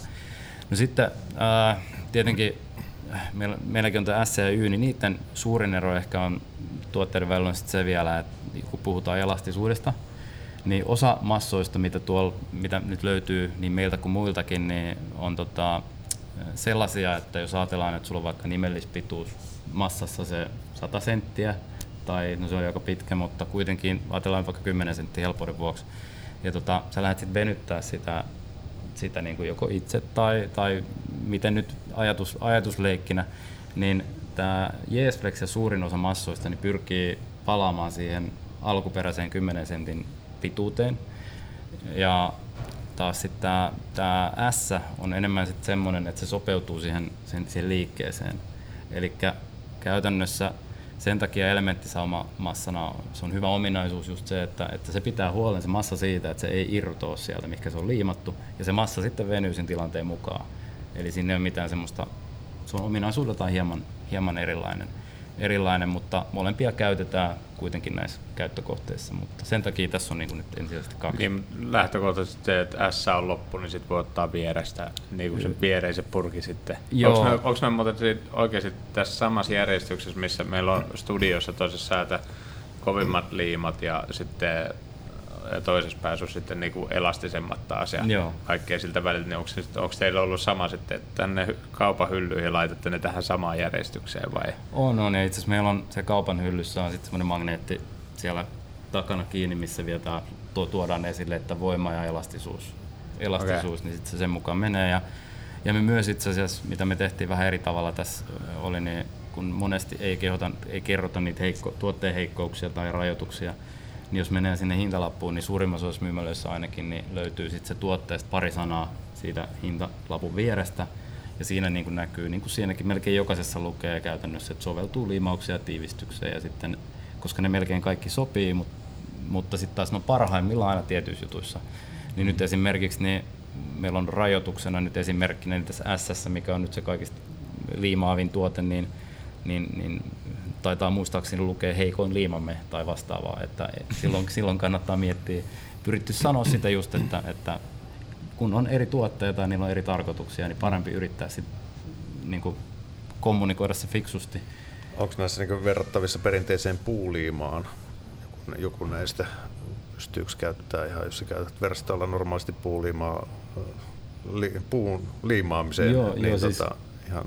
No sitten ää, tietenkin meillä, meilläkin on tämä S ja Y, niin niiden suurin ero ehkä on tuotteiden välillä on se vielä, että kun puhutaan elastisuudesta, niin osa massoista, mitä, tuolla, mitä nyt löytyy niin meiltä kuin muiltakin, niin on tota, sellaisia, että jos ajatellaan, että sulla on vaikka nimellispituus massassa se 100 senttiä, tai no se on aika pitkä, mutta kuitenkin ajatellaan vaikka 10 senttiä helpouden vuoksi, ja tota, sä lähdet sitten venyttää sitä, sitä niin kuin joko itse tai, tai miten nyt ajatus, ajatusleikkinä, niin tämä Jesflex ja suurin osa massoista niin pyrkii palaamaan siihen alkuperäiseen 10 sentin pituuteen. Ja taas sitten tämä, S on enemmän sitten semmoinen, että se sopeutuu siihen, siihen, siihen liikkeeseen. Eli käytännössä sen takia elementtisauma massana se on hyvä ominaisuus just se, että, että se pitää huolen se massa siitä, että se ei irtoa sieltä, mikä se on liimattu, ja se massa sitten venyy sen tilanteen mukaan. Eli sinne ei ole mitään semmoista, se on ominaisuudeltaan hieman, hieman erilainen erilainen, mutta molempia käytetään kuitenkin näissä käyttökohteissa, mutta sen takia tässä on niin nyt ensisijaisesti kaksi. Niin, lähtökohtaisesti se, että S on loppu, niin sitten voi ottaa vierestä niin kuin sen viereisen purki sitten. Onko me, me oikeasti tässä samassa järjestyksessä, missä meillä on studiossa tosissaan, että kovimmat liimat ja sitten ja toisessa päässä sitten niin kuin elastisemmat taas ja Joo. kaikkea siltä väliltä, niin onko, onko teillä ollut sama sitten, että tänne kaupan hyllyihin laitatte ne tähän samaan järjestykseen vai? On, on. Ja itse asiassa meillä on se kaupan hyllyssä on sitten semmoinen magneetti siellä takana kiinni, missä vielä tuo, tuodaan esille, että voima ja elastisuus, elastisuus okay. niin sitten se sen mukaan menee. Ja, ja me myös itse asiassa, mitä me tehtiin vähän eri tavalla tässä, oli niin, kun monesti ei, kehota, ei kerrota niitä heikko, tuotteen heikkouksia tai rajoituksia, niin jos menee sinne hintalappuun, niin suurimmassa osassa myymälöissä ainakin niin löytyy sitten se tuotteesta pari sanaa siitä hintalapun vierestä. Ja siinä niin kuin näkyy, niin kuin siinäkin melkein jokaisessa lukee käytännössä, että soveltuu liimauksia tiivistykseen. Ja sitten, koska ne melkein kaikki sopii, mutta, mutta sitten taas ne on parhaimmillaan aina tietyissä jutuissa. Niin nyt esimerkiksi niin meillä on rajoituksena nyt esimerkkinä niin tässä S, mikä on nyt se kaikista liimaavin tuote, niin, niin, niin taitaa muistaakseni lukea heikoin liimamme tai vastaavaa, että silloin, silloin kannattaa miettiä, pyritty sanoa sitä just, että, että kun on eri tuotteita ja niillä on eri tarkoituksia, niin parempi yrittää sit, niin kuin kommunikoida se fiksusti. Onko näissä niin verrattavissa perinteiseen puuliimaan? Joku, joku näistä pystyykö käyttää ihan, jos sä käytät verstalla normaalisti puuliimaa li, puun liimaamiseen, Joo, niin joo, tota, siis- ihan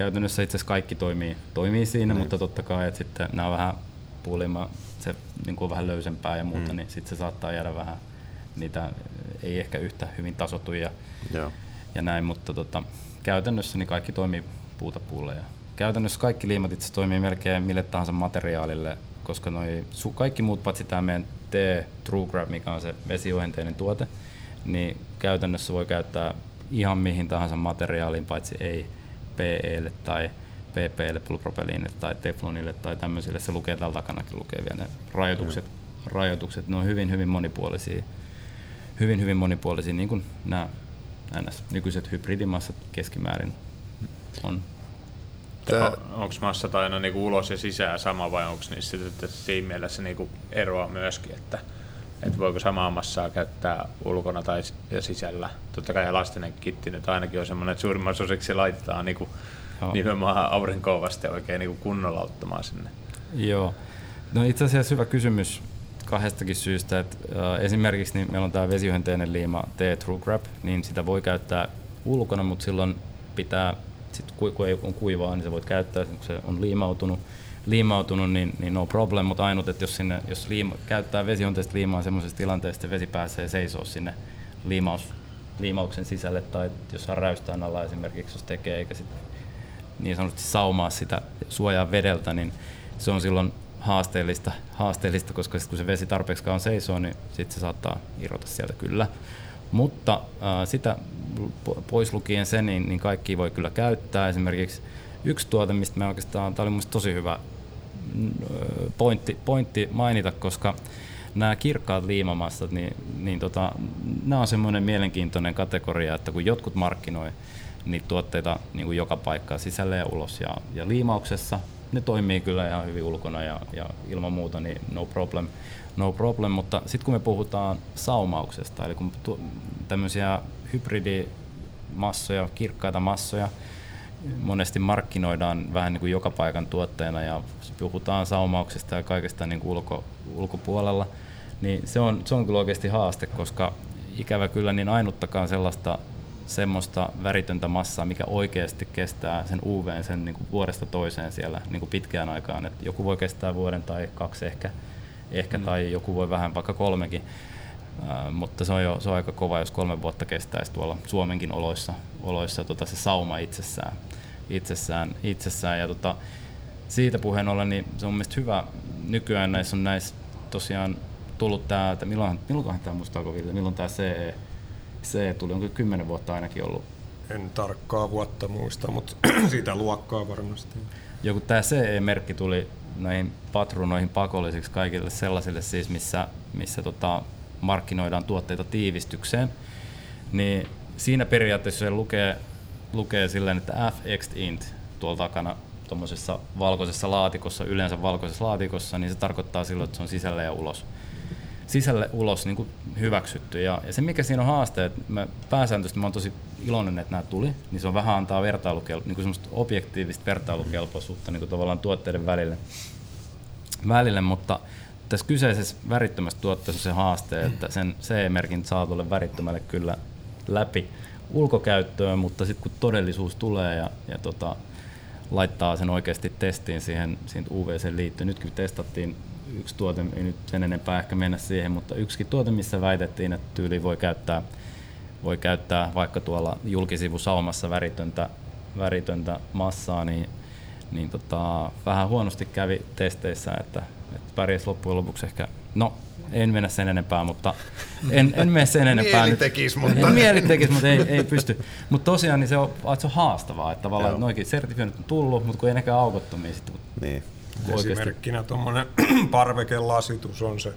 Käytännössä itse asiassa kaikki toimii, toimii siinä, Niin. mutta totta kai, että sitten nämä on vähän puulima, se niin kuin on vähän löysempää ja muuta, Mm. niin sitten se saattaa jäädä vähän niitä ei ehkä yhtä hyvin tasottuja joo. ja näin, mutta tota, käytännössä niin kaikki toimii puuta puulle. Ja käytännössä kaikki liimat itse toimii melkein mille tahansa materiaalille, koska noi, su, kaikki muut paitsi tämä meidän T True Grab, mikä on se vesiohenteinen tuote, niin käytännössä voi käyttää ihan mihin tahansa materiaaliin, paitsi ei PElle tai PPlle, polypropyliinille tai teflonille tai tämmöisille. Se lukee täällä takanakin lukee vielä ne rajoitukset. rajoitukset. Ne on hyvin, hyvin monipuolisia hyvin, hyvin monipuolisia, niin kuin nämä NS, nykyiset hybridimassat keskimäärin on. Onko massat aina niinku ulos ja sisään sama vai onko niissä sitten siinä mielessä niinku eroa myöskin, että, että voiko samaa massaa käyttää ulkona tai ja sisällä? Totta kai elastinen kitti nyt ainakin on semmoinen, että suurimmaksi osaksi se laitetaan niinku Joo. nimenomaan aurinkoon vasten oikein niinku kunnolla ottamaan sinne. Joo. No itse asiassa hyvä kysymys kahdestakin syystä. Että, äh, esimerkiksi niin meillä on tämä vesihyönteinen liima T True Grab, niin sitä voi käyttää ulkona, mutta silloin pitää, sit ku- kun ei on kuivaa, niin sä voit käyttää, kun se on liimautunut, liimautunut niin, niin no problem, mutta ainut, että jos, sinne, jos liima, käyttää vesihyönteistä liimaa semmoisessa tilanteessa, että vesi pääsee seisoo sinne liimaus, liimauksen sisälle, tai jos on räystään alla esimerkiksi, jos tekee, eikä sit niin sanotusti saumaa sitä suojaa vedeltä, niin se on silloin haasteellista, haasteellista koska sit kun se vesi tarpeeksi kauan seisoo, niin sitten se saattaa irrota sieltä kyllä. Mutta äh, sitä po- pois lukien se, niin, niin kaikki voi kyllä käyttää. Esimerkiksi yksi tuote, mistä me oikeastaan, tämä oli minusta tosi hyvä mm, pointti, pointti mainita, koska nämä kirkkaat liimamassat, niin, niin tota, nämä on semmoinen mielenkiintoinen kategoria, että kun jotkut markkinoi niitä tuotteita niin kuin joka paikkaa sisälle ja ulos ja, ja liimauksessa, ne toimii kyllä ihan hyvin ulkona ja, ja ilman muuta niin no problem, no problem. mutta sitten kun me puhutaan saumauksesta, eli kun tämmöisiä hybridimassoja, kirkkaita massoja, monesti markkinoidaan vähän niin kuin joka paikan tuotteena ja puhutaan saumauksesta ja kaikesta niin kuin ulko, ulkopuolella, niin se on, se on kyllä oikeasti haaste, koska ikävä kyllä niin ainuttakaan sellaista, semmoista väritöntä massaa, mikä oikeasti kestää sen UV sen niin kuin vuodesta toiseen siellä niin kuin pitkään aikaan. Et joku voi kestää vuoden tai kaksi ehkä, ehkä mm. tai joku voi vähän vaikka kolmekin. Mutta se on jo se on aika kova, jos kolme vuotta kestäisi tuolla Suomenkin oloissa, oloissa tota, se sauma itsessään. itsessään, itsessään. Ja tota, siitä puheen ollen, niin se on mielestäni hyvä. Nykyään näissä on näissä tosiaan tullut tämä, että milloin, milloinkohan tämä muistaako Ville, milloin tämä CE, CE tuli, onko kymmenen vuotta ainakin ollut? En tarkkaa vuotta muista, mutta siitä luokkaa varmasti. Joku tämä CE-merkki tuli näihin patruunoihin pakollisiksi kaikille sellaisille siis, missä, missä tota, markkinoidaan tuotteita tiivistykseen, niin siinä periaatteessa se lukee, lukee silleen, että FX int tuolla takana tuommoisessa valkoisessa laatikossa, yleensä valkoisessa laatikossa, niin se tarkoittaa silloin, että se on sisälle ja ulos sisälle ulos niin kuin hyväksytty. Ja, ja, se mikä siinä on haaste, että mä pääsääntöisesti mä oon tosi iloinen, että nämä tuli, niin se on vähän antaa vertailukel- niin kuin objektiivista vertailukelpoisuutta niin kuin tavallaan tuotteiden välille. välille, mutta tässä kyseisessä värittömässä tuotteessa se haaste, että sen CE-merkin saa tuolle värittömälle kyllä läpi ulkokäyttöön, mutta sitten kun todellisuus tulee ja, ja tota, laittaa sen oikeasti testiin siihen, siihen UVC liittyen. Nytkin testattiin yksi tuote, ei nyt sen enempää ehkä mennä siihen, mutta yksi tuote, missä väitettiin, että tyyli voi käyttää, voi käyttää vaikka tuolla julkisivusaumassa väritöntä, väritöntä massaa, niin, niin tota, vähän huonosti kävi testeissä, että, pärjäs loppujen lopuksi ehkä, no en mennä sen enempää, mutta en, en mene sen enempää. mieli tekisi, mutta... mieli tekisi, mutta ei, ei pysty. Mutta tosiaan niin se, on, se on haastavaa, että tavallaan että noikin sertifioinnit on tullut, mutta kun ei nekään aukottomia sitten. Niin. Esimerkkinä tuommoinen parvekelasitus on se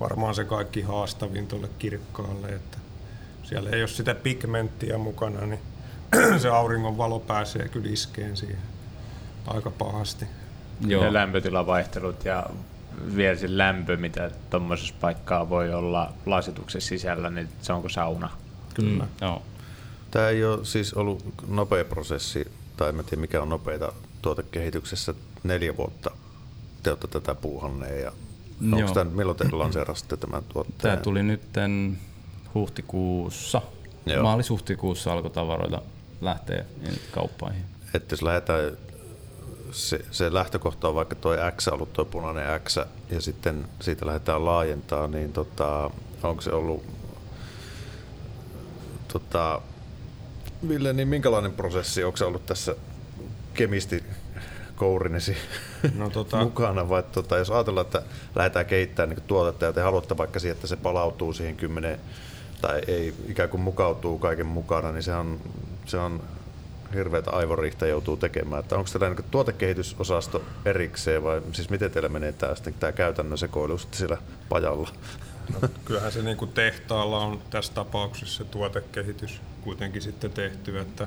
varmaan se kaikki haastavin tuolle kirkkaalle, että siellä ei ole sitä pigmenttiä mukana, niin se auringon valo pääsee kyllä iskeen siihen aika pahasti. Joo. Ja lämpötilavaihtelut ja vielä se lämpö, mitä tuommoisessa paikkaa voi olla lasituksen sisällä, niin se onko sauna? Kyllä. Mm, joo. Tämä ei ole siis ollut nopea prosessi, tai en tiedä mikä on nopeita tuotekehityksessä neljä vuotta te olette tätä puuhanneen ja onko tämän, milloin te lanseerasitte tämän tuotteen? Tämä tuli nyt huhtikuussa. Joo. Maalis-huhtikuussa alkoi tavaroita lähteä kauppaihin. Että jos lähdetään, se, se lähtökohta on vaikka tuo X ollut tuo punainen X ja sitten siitä lähdetään laajentaa, niin tota, onko se ollut tota, Ville, niin minkälainen prosessi, onko se ollut tässä kemisti kourinesi no, tota... mukana, vai tota, jos ajatellaan, että lähdetään kehittämään niin tuotetta ja te haluatte vaikka siihen, että se palautuu siihen kymmeneen tai ei ikään kuin mukautuu kaiken mukana, niin se on, se on hirveätä aivoriihtä joutuu tekemään. Että onko teillä niin tuotekehitysosasto erikseen vai siis miten teillä menee tämä, sitten, tämä käytännön sekoilu siellä pajalla? No, kyllähän se niin kuin tehtaalla on tässä tapauksessa se tuotekehitys kuitenkin sitten tehty, että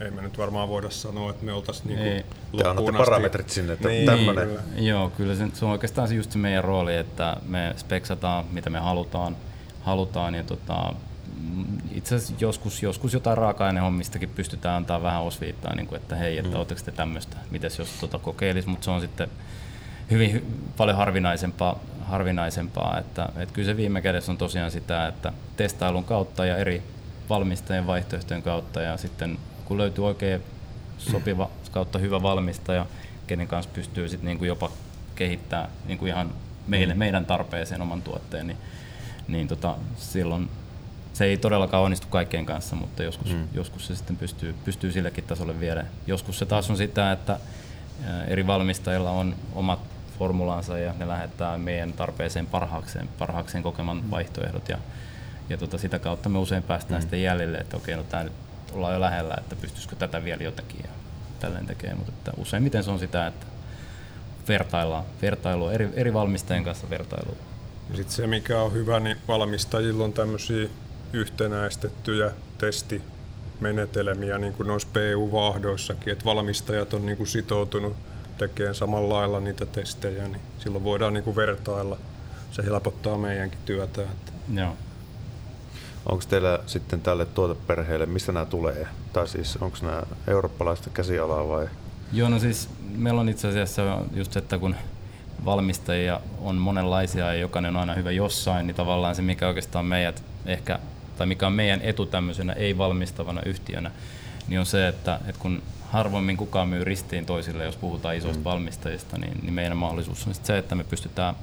ei me nyt varmaan voida sanoa, että me oltaisiin niin Te annatte parametrit sinne, että niin, tämmöinen. Kyllä. Joo, kyllä se, se on oikeastaan just se meidän rooli, että me speksataan, mitä me halutaan, halutaan ja tota, itse asiassa joskus, joskus jotain raaka-ainehommistakin pystytään antaa vähän osviittaa, niin kuin, että hei, että mm. oletteko te tämmöistä, mitäs jos tota kokeilisi, mutta se on sitten hyvin hy, paljon harvinaisempaa, harvinaisempaa että, että kyllä se viime kädessä on tosiaan sitä, että testailun kautta ja eri valmistajien vaihtoehtojen kautta ja sitten kun löytyy oikein sopiva kautta hyvä valmistaja, kenen kanssa pystyy sit niinku jopa kehittämään niinku ihan meille, mm. meidän tarpeeseen oman tuotteen, niin, niin tota, silloin se ei todellakaan onnistu kaikkien kanssa, mutta joskus, mm. joskus se sitten pystyy, pystyy sillekin tasolle viedä. Joskus se taas on sitä, että eri valmistajilla on omat formulansa ja ne lähettää meidän tarpeeseen parhaakseen, parhaakseen kokeman mm. vaihtoehdot ja, ja tota, sitä kautta me usein päästään mm. sitten jäljelle, että okei, no tämä nyt ollaan jo lähellä, että pystyisikö tätä vielä jotenkin ja tälleen tekee, mutta että useimmiten se on sitä, että vertaillaan, vertailua, eri, eri valmistajien kanssa vertailua. Sitten se, mikä on hyvä, niin valmistajilla on tämmöisiä yhtenäistettyjä testimenetelmiä, niin kuin noissa PU-vahdoissakin, että valmistajat on niin kuin sitoutunut tekemään samalla lailla niitä testejä, niin silloin voidaan niin kuin vertailla. Se helpottaa meidänkin työtä. Että Joo. Onko teillä sitten tälle tuoteperheelle, mistä nämä tulee? Tai siis onko nämä eurooppalaista käsialaa vai? Joo, no siis meillä on itse asiassa just se, että kun valmistajia on monenlaisia ja jokainen on aina hyvä jossain, niin tavallaan se, mikä oikeastaan meidät ehkä tai mikä on meidän etu tämmöisenä ei-valmistavana yhtiönä, niin on se, että, että kun harvoimmin kukaan myy ristiin toisille, jos puhutaan isoista mm. valmistajista, niin, niin meidän mahdollisuus on se, että me pystytään,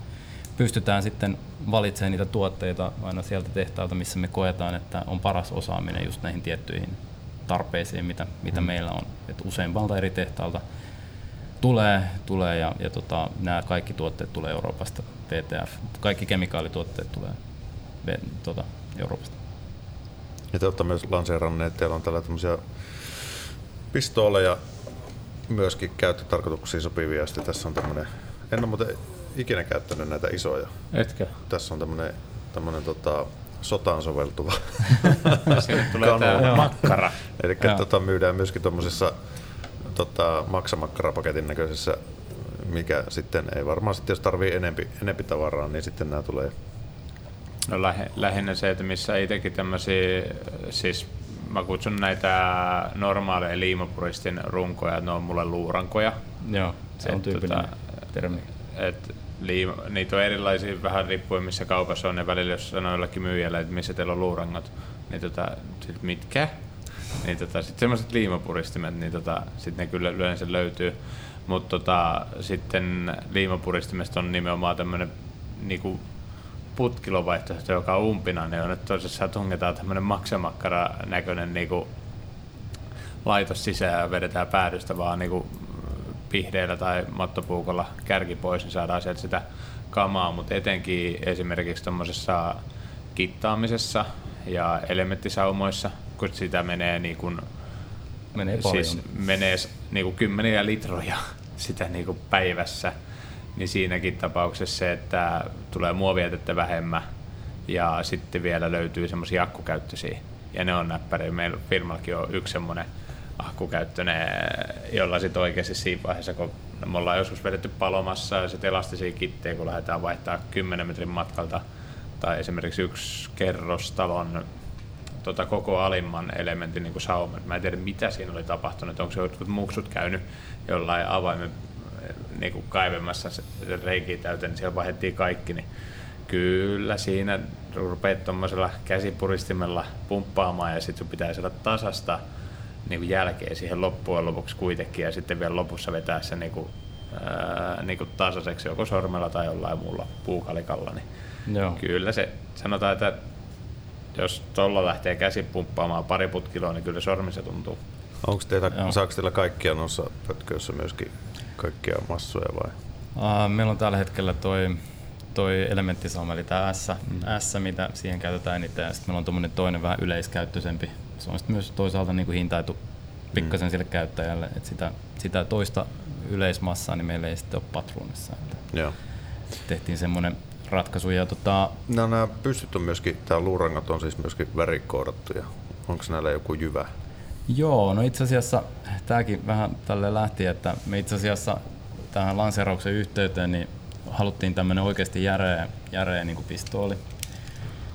pystytään sitten valitsemaan niitä tuotteita aina sieltä tehtaalta, missä me koetaan, että on paras osaaminen just näihin tiettyihin tarpeisiin, mitä, mitä mm. meillä on. Et useimmalta eri tehtaalta tulee, tulee ja, ja tota, nämä kaikki tuotteet tulee Euroopasta, PTF, kaikki kemikaalituotteet tulee tota, Euroopasta. Ja te olette myös lanseeranneet, teillä on tällä tämmöisiä pistooleja myöskin käyttötarkoituksiin sopivia. Ja sitten tässä on tämmöinen, en ole muuten ikinä käyttänyt näitä isoja. Etkö? Tässä on tämmöinen, tämmöinen tota, sotaan soveltuva tulee tämä makkara. Eli tota, myydään myöskin tuommoisessa tota, maksamakarapaketin näköisessä, mikä sitten ei varmaan sitten, jos tarvii enempi, enempi tavaraa, niin sitten nämä tulee No lähe, lähinnä se, että missä itsekin tämmöisiä, siis mä kutsun näitä normaaleja liimapuristin runkoja, ne on mulle luurankoja. Joo, se on tyypillinen tota, termi. Et liima, niitä on erilaisia vähän riippuen missä kaupassa on ne välillä, jos sanoo jollekin myyjälle, että missä teillä on luurangot, niin tota, sit mitkä? Niin tota, sitten semmoiset liimapuristimet, niin tota, sit ne kyllä yleensä löytyy. Mutta tota, sitten liimapuristimesta on nimenomaan tämmöinen niinku putkilovaihtoehto, joka on umpinainen, on, että tosissaan tungetaan tämmöinen maksamakkara näköinen niinku laitos sisään ja vedetään päädystä vaan niinku pihdeillä tai mattopuukolla kärki pois, niin saadaan sieltä sitä kamaa, mutta etenkin esimerkiksi tuommoisessa kittaamisessa ja elementtisaumoissa, kun sitä menee niin kuin, menee siis menee niin kuin kymmeniä litroja sitä niin kuin päivässä, niin siinäkin tapauksessa se, että tulee muovietettä vähemmän ja sitten vielä löytyy semmoisia akkukäyttöisiä ja ne on näppäriä. Meillä firmallakin on yksi semmoinen akkukäyttöinen, jolla sitten oikeasti siinä vaiheessa, kun me ollaan joskus vedetty palomassa ja sitten elastisia kittejä, kun lähdetään vaihtaa 10 metrin matkalta tai esimerkiksi yksi kerrostalon tota koko alimman elementin niin sauman. Mä en tiedä, mitä siinä oli tapahtunut. Onko se jotkut muksut käynyt jollain avaimen niin kuin kaivemassa se reikiä täyteen, niin siellä vaihdettiin kaikki. Niin kyllä siinä rupeat tuommoisella käsipuristimella pumppaamaan ja sitten pitää saada tasasta niin kuin jälkeen siihen loppujen lopuksi kuitenkin ja sitten vielä lopussa vetää se niin kuin, ää, niin kuin tasaiseksi joko sormella tai jollain muulla puukalikalla. Niin Joo. Kyllä se, sanotaan, että jos tuolla lähtee käsi pumppaamaan pari putkiloa, niin kyllä sormissa tuntuu. Onko teillä, saako teillä kaikkia noissa pötköissä myöskin kaikkia massoja vai? Uh, meillä on tällä hetkellä toi, toi elementtisauma, eli tämä S, mm. S, mitä siihen käytetään eniten, ja sitten meillä on toinen vähän yleiskäyttöisempi. Se on myös toisaalta niin kuin hintaitu pikkasen mm. sille käyttäjälle, että sitä, sitä toista yleismassaa niin meillä ei sitten ole patruunissa. Joo. Tehtiin semmoinen ratkaisu. Ja tota... No, nämä pystyt on myöskin, tämä luurangat on siis myöskin värikoodattuja. Onko näillä joku jyvä? Joo, no itse asiassa tämäkin vähän tälle lähti, että me itse asiassa tähän lanseerauksen yhteyteen niin haluttiin tämmöinen oikeasti järeä, järeä niin kuin pistooli.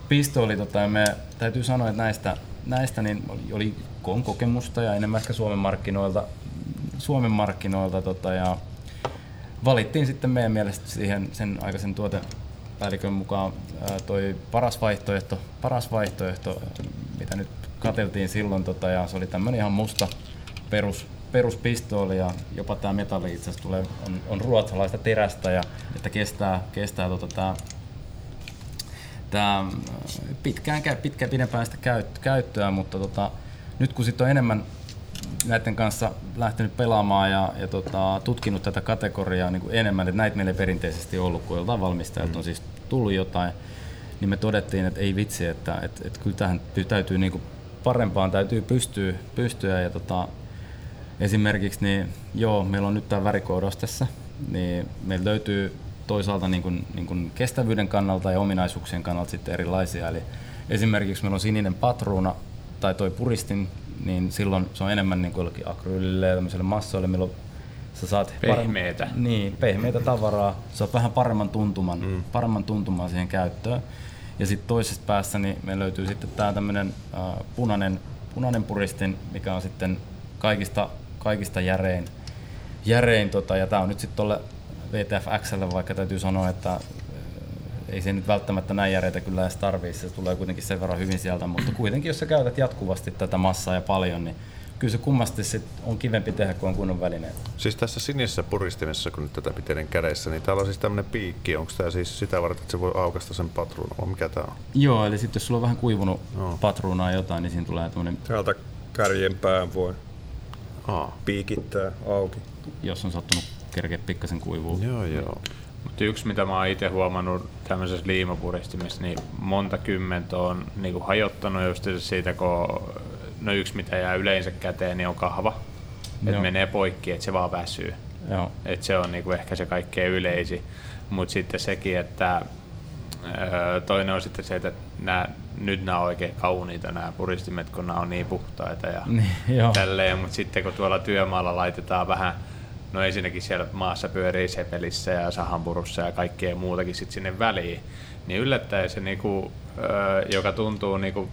Pistooli, tota, me täytyy sanoa, että näistä, näistä niin oli, oli kokemusta ja enemmän ehkä Suomen markkinoilta, Suomen markkinoilta tota, ja valittiin sitten meidän mielestä siihen sen aikaisen tuotepäällikön mukaan toi paras vaihtoehto, paras vaihtoehto, mitä nyt kateltiin silloin, tota, ja se oli tämmöinen ihan musta perus, peruspistooli ja jopa tämä metalli itse asiassa tulee, on, on ruotsalaista terästä ja että kestää, kestää tota, tää, tää pitkään, pitkään pidempään sitä käyttöä, mutta tota, nyt kun sitten on enemmän näiden kanssa lähtenyt pelaamaan ja, ja tota, tutkinut tätä kategoriaa niin kuin enemmän, että näitä meillä ei perinteisesti ollut, kun joltain valmistajilta on siis tullut jotain, niin me todettiin, että ei vitsi, että, että, että kyllä tähän täytyy niin kuin parempaan täytyy pystyä, pystyä ja tota, esimerkiksi niin joo, meillä on nyt tämä värikoodaus tässä, niin meillä löytyy toisaalta niin kuin, niin kuin kestävyyden kannalta ja ominaisuuksien kannalta sitten erilaisia. Eli esimerkiksi meillä on sininen patruuna tai toi puristin, niin silloin se on enemmän niin kuin akryylille ja tämmöiselle massoille, milloin sä saat pehmeitä. Parem- niin, pehmeitä tavaraa, saat vähän paremman tuntuman, mm. paremman tuntuman siihen käyttöön. Ja sitten toisessa päässä niin me löytyy sitten tämä tämmöinen uh, punainen, punainen puristin, mikä on sitten kaikista, kaikista järein. järein tota, ja tämä on nyt sitten tuolle VTF Xlle, vaikka täytyy sanoa, että ei se nyt välttämättä näin järeitä kyllä edes tarvii, se tulee kuitenkin sen verran hyvin sieltä, mutta kuitenkin jos sä käytät jatkuvasti tätä massaa ja paljon, niin kyllä se kummasti sit on kivempi tehdä, kun on kunnon välineet. Siis tässä sinisessä puristimessa, kun nyt tätä pitelen kädessä, niin täällä on siis tämmöinen piikki. Onko tämä siis sitä varten, että se voi aukasta sen patruunan, vai mikä tämä on? Joo, eli sitten jos sulla on vähän kuivunut Joo. patruunaa jotain, niin siinä tulee tämmöinen, Täältä kärjen pään voi Aa, piikittää auki. jos on sattunut kerkeä pikkasen kuivuu. joo joo. Mutta yksi, mitä mä oon itse huomannut tämmöisessä liimapuristimessa, niin monta kymmentä on niinku hajottanut just siitä, kun no yksi, mitä jää yleensä käteen, niin on kahva. Että menee poikki, että se vaan väsyy. Joo. Et se on niinku ehkä se kaikkein yleisin. Mutta sitten sekin, että öö, toinen on sitten se, että nää, nyt nämä on oikein kauniita nämä puristimet, kun nämä on niin puhtaita ja Niin, tälleen, mutta sitten kun tuolla työmaalla laitetaan vähän, no ensinnäkin siellä maassa pyörii sepelissä ja sahanpurussa ja kaikkea muutakin sit sinne väliin, niin yllättäen se, niinku, joka tuntuu niinku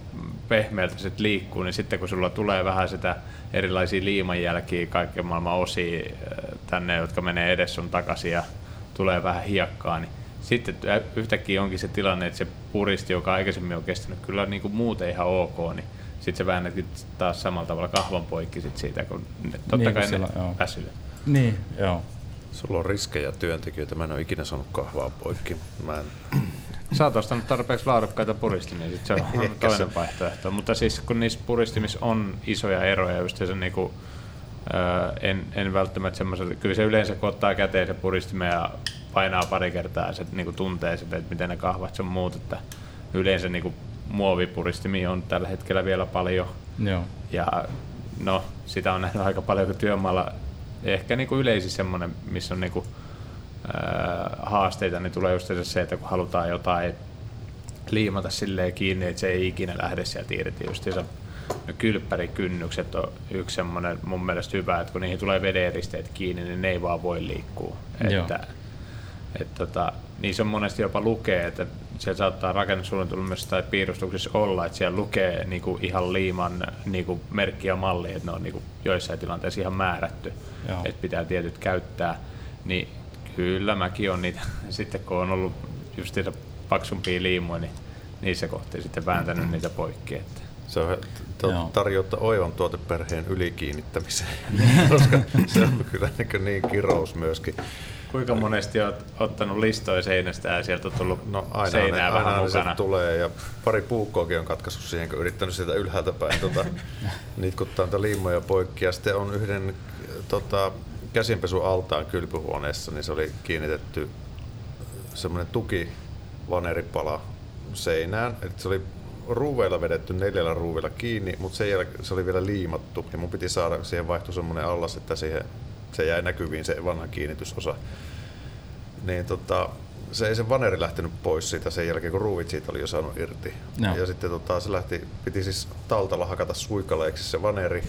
pehmeältä sit liikkuu, niin sitten kun sulla tulee vähän sitä erilaisia liimanjälkiä kaiken maailman osia ö, tänne, jotka menee edes sun takaisin ja tulee vähän hiekkaa, niin sitten yhtäkkiä onkin se tilanne, että se puristi, joka aikaisemmin on kestänyt kyllä niin kuin muuten ihan ok, niin sitten se väännetkin taas samalla tavalla kahvan poikki sit siitä, kun ne, totta Niin, kun kai ne siellä- joo. väsyy. Niin, joo. Sulla on riskejä työntekijöitä, mä en ole ikinä saanut kahvaa poikki. Mä en... Sä oot ostanut tarpeeksi laadukkaita puristimia, sit se on toinen vaihtoehto. Mutta siis kun niissä puristimissa on isoja eroja, just se niinku, en, en välttämättä semmoisella, kyllä se yleensä kun ottaa käteen se puristime ja painaa pari kertaa, se niinku tuntee sitä, että miten ne kahvat se on muut, että yleensä niinku muovipuristimia on tällä hetkellä vielä paljon, Joo. ja no, sitä on nähnyt aika paljon, kun työmaalla ehkä niinku yleisin semmoinen, missä on niinku, haasteita, niin tulee just se, että kun halutaan jotain liimata silleen kiinni, että se ei ikinä lähde sieltä irti. Just no kylppärikynnykset on yksi semmoinen mun mielestä hyvä, että kun niihin tulee vedeneristeet kiinni, niin ne ei vaan voi liikkua. Joo. Että, et tota, niissä on monesti jopa lukee, että siellä saattaa rakennussuunnitelmassa tai piirustuksessa olla, että siellä lukee niinku ihan liiman niinku merkki ja malli, että ne on niinku joissain tilanteissa ihan määrätty, Joo. että pitää tietyt käyttää. Niin kyllä mäkin on niitä, sitten kun on ollut just niitä paksumpia liimoja, niin niissä kohtia sitten vääntänyt niitä poikki. Että. Se on to, tarjota oivan tuoteperheen ylikiinnittämiseen, koska se on kyllä niin, niin kirous myöskin. Kuinka monesti olet ottanut listoja seinästä ja sieltä on tullut No aina, seinää ne, vähän aina mukana? tulee ja pari puukkoakin on katkaissut siihen, kun yrittänyt sieltä ylhäältä päin tota, nitkuttaa niitä liimoja poikki. Ja sitten on yhden tota, käsinpesu altaan kylpyhuoneessa, niin se oli kiinnitetty semmoinen tukivaneripala seinään. Eli se oli ruuveilla vedetty neljällä ruuvilla kiinni, mutta sen jälkeen se oli vielä liimattu. Ja mun piti saada, siihen vaihtui semmoinen allas, että siihen, se jäi näkyviin se vanha kiinnitysosa niin tota, se ei se vaneri lähtenyt pois siitä sen jälkeen, kun ruuvit siitä oli jo saanut irti. Joo. Ja sitten tota, se lähti, piti siis taltalla hakata suikaleiksi se vaneri,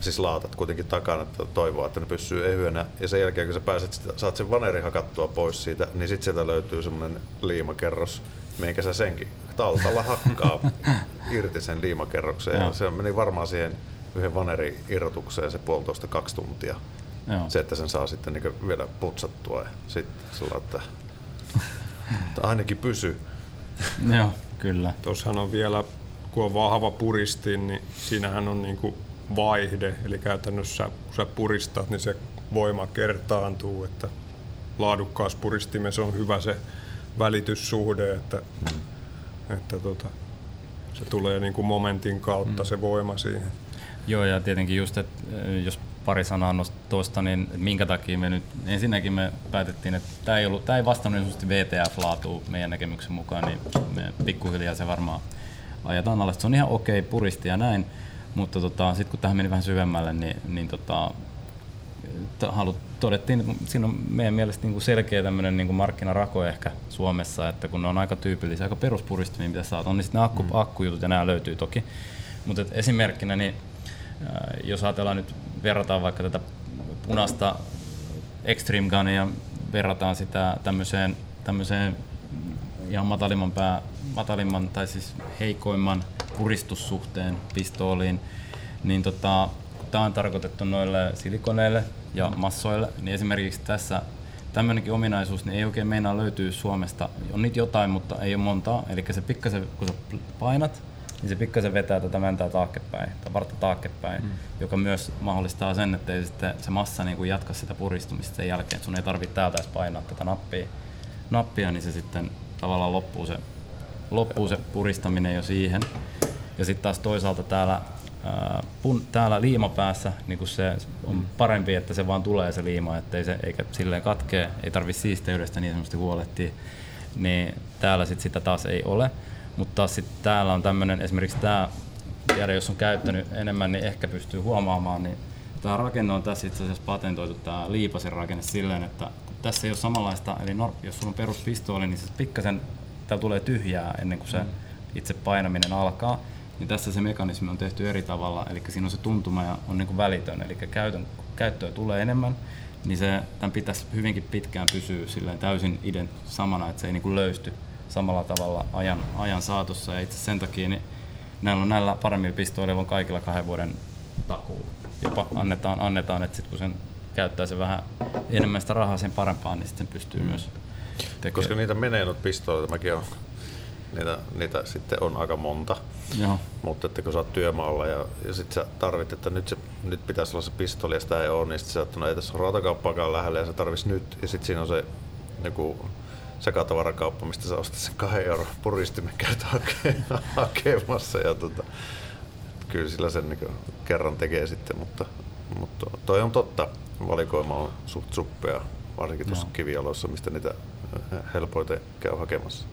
siis laatat kuitenkin takana, että toivoa, että ne pysyy ehyenä. Ja sen jälkeen, kun sä pääset, sitä- saat sen vaneri hakattua pois siitä, niin sitten sieltä löytyy semmoinen liimakerros, minkä sä senkin taltalla hakkaa irti sen liimakerroksen. Ja Joo. se meni varmaan siihen yhden vaneri irrotukseen se puolitoista kaksi tuntia Joo. se, että sen saa sitten niin vielä putsattua ja sitten sulla, että, että ainakin pysy. Joo, kyllä. Tuossahan on vielä, kun on vahva puristin, niin siinähän on niinku vaihde. Eli käytännössä kun sä puristat, niin se voima kertaantuu. Että laadukkaassa puristimessa on hyvä se välityssuhde, että, että tota, se tulee niinku momentin kautta se voima siihen. Joo, ja tietenkin just, että äh, jos pari sanaa tuosta, niin minkä takia me nyt, ensinnäkin me päätettiin, että tämä ei, ollut, tämä ei vastannut niin VTF-laatua meidän näkemyksen mukaan, niin me pikkuhiljaa se varmaan ajetaan alas. Se on ihan okei puristi ja näin, mutta tota, sitten kun tähän meni vähän syvemmälle, niin, niin tota, t- halu, todettiin, että siinä on meidän mielestä niin kuin selkeä tämmöinen niin kuin markkinarako ehkä Suomessa, että kun ne on aika tyypillisiä, aika peruspuristimia, mitä saat, on niin sitten akku, mm. akkujutut ja nämä löytyy toki. Mutta esimerkkinä, niin äh, jos ajatellaan nyt, verrataan vaikka tätä punaista Extreme Gunia, verrataan sitä tämmöiseen, tämmöiseen ihan matalimman, pää, matalimman tai siis heikoimman puristussuhteen pistooliin, niin tota, tämä on tarkoitettu noille silikoneille ja massoille, niin esimerkiksi tässä tämmöinenkin ominaisuus niin ei oikein meinaa löytyy Suomesta. On niitä jotain, mutta ei ole montaa. Eli se pikkasen, kun sä painat, niin se pikkasen vetää tätä mäntää taakkepäin, tai vartta taakkepäin, mm. joka myös mahdollistaa sen, että ei sitten se massa niin kuin jatka sitä puristumista sen jälkeen. Sun ei tarvitse täältä edes painaa tätä nappia, nappia, niin se sitten tavallaan loppuu se, loppuu se puristaminen jo siihen. Ja sitten taas toisaalta täällä, ää, pun, täällä liimapäässä niin se on parempi, että se vaan tulee se liima, ettei se eikä silleen katkee, ei tarvitse siisteydestä niin sanotusti huolehtia. Niin täällä sit sitä taas ei ole. Mutta taas sitten täällä on tämmöinen, esimerkiksi tämä, tiedä jos on käyttänyt enemmän, niin ehkä pystyy huomaamaan, niin tämä rakenne on tässä itse asiassa patentoitu, tämä liipasen rakenne silleen, että tässä ei ole samanlaista, eli jos sulla on peruspistooli, niin se pikkasen täällä tulee tyhjää ennen kuin se mm. itse painaminen alkaa. Niin tässä se mekanismi on tehty eri tavalla, eli siinä on se tuntuma ja on niin kuin välitön, eli käytön, käyttöä tulee enemmän, niin se, tämän pitäisi hyvinkin pitkään pysyä silleen täysin iden samana, että se ei niin kuin löysty samalla tavalla ajan, ajan saatossa. Ja itse sen takia niin näillä, on, näillä paremmilla pistoilla on kaikilla kahden vuoden takuu. Jopa annetaan, annetaan että sit kun sen käyttää se vähän enemmän sitä rahaa sen parempaan, niin sitten pystyy mm. myös tekemään. Koska niitä menee noita pistooleita, mäkin on, niitä, niitä sitten on aika monta. Joo. Mutta että kun sä oot työmaalla ja, ja sit sä tarvit, että nyt, se, nyt pitäisi olla se pistooli ja sitä ei ole, niin sit sä oot, no ei tässä ole rautakauppaakaan lähellä ja se tarvis nyt. Ja sitten siinä on se joku sekatavarakauppa, mistä sä ostat sen kahden euron puristimen käyt hakemassa. Ja tota, kyllä sillä sen niin kerran tekee sitten, mutta, mutta toi on totta. Valikoima on suht suppea, varsinkin tuossa kivialoissa, mistä niitä helpoiten käy hakemassa.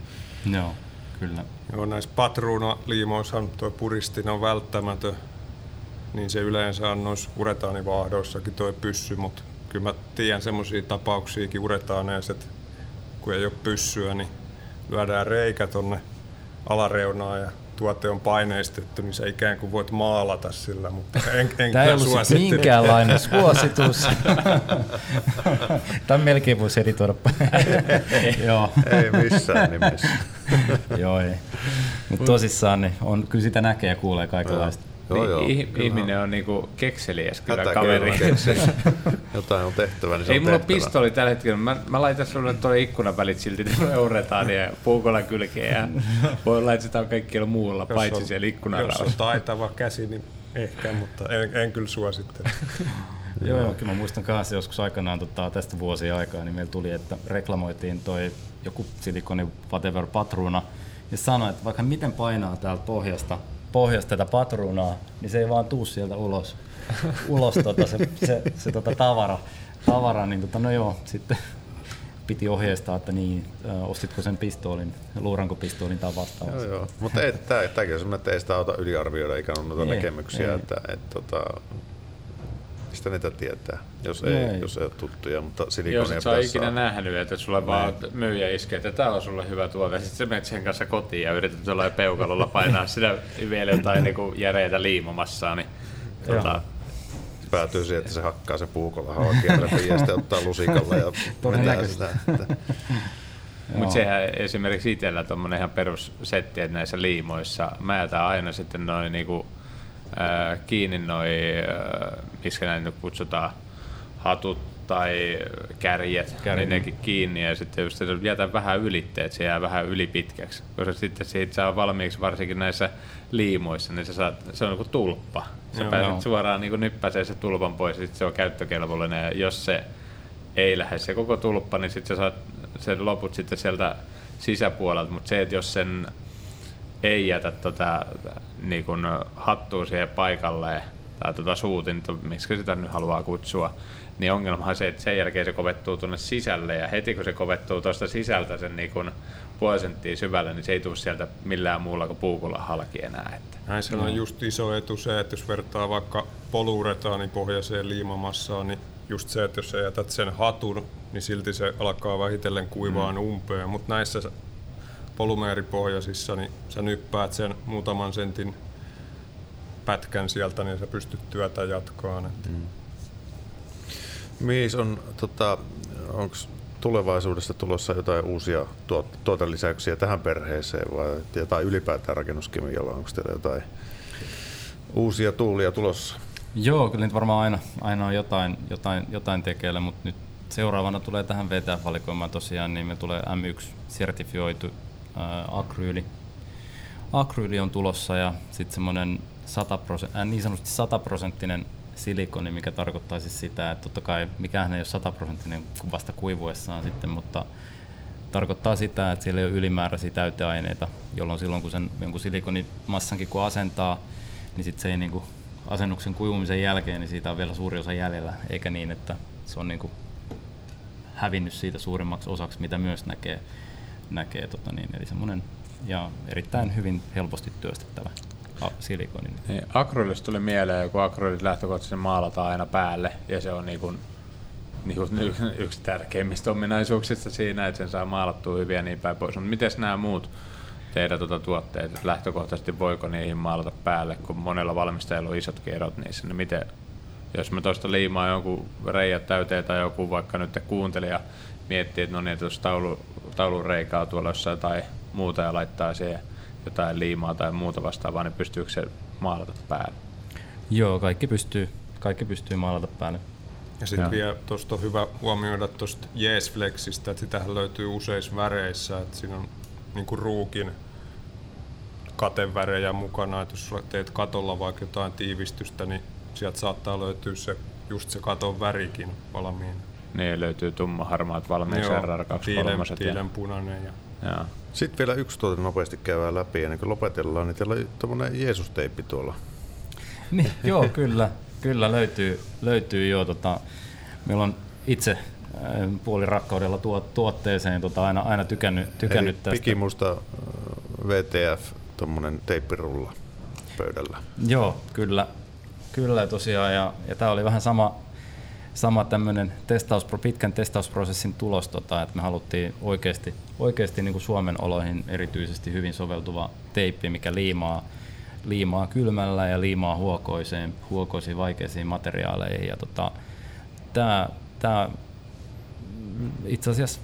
Joo, kyllä. Joo, näissä patruunaliimoissa tuo puristin on välttämätön, niin se yleensä on noissa uretaanivahdoissakin tuo pyssy, mutta kyllä mä tiedän semmoisia tapauksiakin uretaaneissa, että kun ei ole pyssyä, niin lyödään reikä tonne alareunaan ja tuote on paineistettu, niin se ikään kuin voit maalata sillä, mutta en, en Tämä ei ollut minkäänlainen suositus. Tämä melkein voisi editoida. Joo. Ei missään nimessä. Joo, ei. Mutta tosissaan niin on, kyllä sitä näkee ja kuulee kaikenlaista. Joo, joo, niin, ihminen on niinku kekseliäs kyllä kaveri. Jotain on tehtävä, niin se Ei on mulla tehtävä. pistoli tällä hetkellä. Mä, mä laitan sulle tuolle ikkunavälit silti, euretaan ja puukolla kylkeen. Ja voi on kaikkialla muulla, jos paitsi on, siellä ikkunaraossa. Jos on taitava käsi, niin ehkä, mutta en, en kyllä suosittele. Joo, joo, kyllä mä muistan kanssa joskus aikanaan tota, tästä vuosia aikaa, niin meillä tuli, että reklamoitiin toi joku silikoni whatever patruuna, ja sanoi, että vaikka miten painaa täältä pohjasta, pohjasta tätä patruunaa, niin se ei vaan tuu sieltä ulos, ulos tota, se, se, se tota tavara, tavara, niin tota, no joo, sitten piti ohjeistaa, että niin, ostitko sen pistoolin, luuranko pistoolin tai vastaavasti. Joo, joo. mutta tämäkin on semmoinen, että ei sitä auta yliarvioida ikään kuin noita näkemyksiä, ei. että et, tota, mistä niitä tietää, jos ei, ei, jos ei ole tuttuja, mutta silikonia Jos et sä ikinä nähnyt, että sulle vaan myyjä iskee, että tämä on sulle hyvä tuote, sitten sä menet sen kanssa kotiin ja yrität jollain peukalolla painaa sitä vielä jotain niin järeitä liimamassaa, niin tota, päätyy siihen, että se hakkaa se puukolla haakien ja sitten ottaa lusikalla ja vetää sitä. Mutta sehän esimerkiksi itsellä tuommoinen ihan perussetti, että näissä liimoissa mä jätän aina sitten noin niinku, äh, kiinni noin, äh, näin nyt kutsutaan, hatut tai kärjet, niin nekin kiinni ja sitten just jätän vähän ylitteet, se jää vähän ylipitkäksi. Koska sitten siitä saa valmiiksi varsinkin näissä liimoissa, niin se, saa, se on niin kuin tulppa. Sä joo, pääset joo. suoraan niin nyppäsee se tulpan pois ja sitten se on käyttökelvollinen ja jos se ei lähde se koko tulppa, niin sitten sä saat sen loput sitten sieltä sisäpuolelta, mutta se, että jos sen ei jätä tota, niin hattua siihen paikalleen, tai tuota suutinta, miksi sitä nyt haluaa kutsua, niin ongelma on se, että sen jälkeen se kovettuu tuonne sisälle, ja heti kun se kovettuu tuosta sisältä sen niin kun puoli senttiä syvälle, niin se ei tule sieltä millään muulla kuin puukulla halki enää. Että. Näissä on just iso etu se, että jos vertaa vaikka poluuretaanipohjaiseen liimamassaan, niin just se, että jos sä jätät sen hatun, niin silti se alkaa vähitellen kuivaan mm. umpeen. Mutta näissä polymeeripohjaisissa, niin sä nyppäät sen muutaman sentin pätkän sieltä, niin sä pystyt työtä jatkaan. Mm. Miis on, tota, onko tulevaisuudessa tulossa jotain uusia tuot, tuotelisäyksiä tähän perheeseen vai jotain ylipäätään rakennuskemialla? Onko teillä jotain uusia tuulia tulossa? Joo, kyllä nyt varmaan aina, aina on jotain, jotain, jotain tekeillä, mutta nyt seuraavana tulee tähän VTF-valikoimaan tosiaan, niin me tulee M1-sertifioitu ää, akryyli. Akryyli on tulossa ja sitten semmoinen 100 äh, niin sanotusti 100 prosenttinen silikoni, mikä tarkoittaa siis sitä, että totta kai mikään ei ole 100 prosenttinen vasta kuivuessaan sitten, mutta tarkoittaa sitä, että siellä ei ole ylimääräisiä täyteaineita, jolloin silloin kun sen jonkun silikonimassankin kun asentaa, niin sitten se ei niinku asennuksen kuivumisen jälkeen, niin siitä on vielä suuri osa jäljellä, eikä niin, että se on niinku hävinnyt siitä suurimmaksi osaksi, mitä myös näkee, näkee tota niin, eli semmoinen ja erittäin hyvin helposti työstettävä silikoni. Niin, akrylistä tuli mieleen, kun akryylit lähtökohtaisesti maalataan aina päälle ja se on niin kuin, niin kuin yksi tärkeimmistä ominaisuuksista siinä, että sen saa maalattua hyviä niin päin pois. Mutta miten nämä muut teidän tuota tuotteet, että lähtökohtaisesti voiko niihin maalata päälle, kun monella valmistajalla on isot erot niissä, niin miten, jos mä tuosta liimaa jonkun reijät täyteen tai joku vaikka nyt kuuntelija miettii, että no niin, että jos taulu, taulun reikaa tuolla jossain tai muuta ja laittaa siihen jotain liimaa tai muuta vastaavaa, niin pystyykö se maalata päälle? Joo, kaikki pystyy, kaikki pystyy maalata päälle. Ja sitten vielä tuosta on hyvä huomioida tuosta Yes Flexistä, että sitähän löytyy useissa väreissä, että siinä on niin kuin ruukin katevärejä mukana, että jos teet katolla vaikka jotain tiivistystä, niin sieltä saattaa löytyä se, just se katon värikin valmiina. Niin, löytyy tumma harmaat valmiiksi RR2 tiilen, tiilenpunainen. Ja... Joo. Sitten vielä yksi tuote nopeasti käydään läpi ennen kuin lopetellaan, niin teillä on tuommoinen Jeesus-teippi tuolla. niin, joo, kyllä, kyllä löytyy, löytyy jo. Tota, meillä on itse äh, puoli rakkaudella tuot, tuotteeseen tota, aina, aina tykännyt, tykännyt Eli tästä. Pikimusta VTF, tuommoinen teippirulla pöydällä. Joo, kyllä, kyllä tosiaan. Ja, ja tämä oli vähän sama, sama tämmöinen testaus, pitkän testausprosessin tulos, tota, että me haluttiin oikeasti, oikeasti niin kuin Suomen oloihin erityisesti hyvin soveltuva teippi, mikä liimaa, liimaa kylmällä ja liimaa huokoiseen, huokoisiin vaikeisiin materiaaleihin. Ja tota, tämä, tämä itse asiassa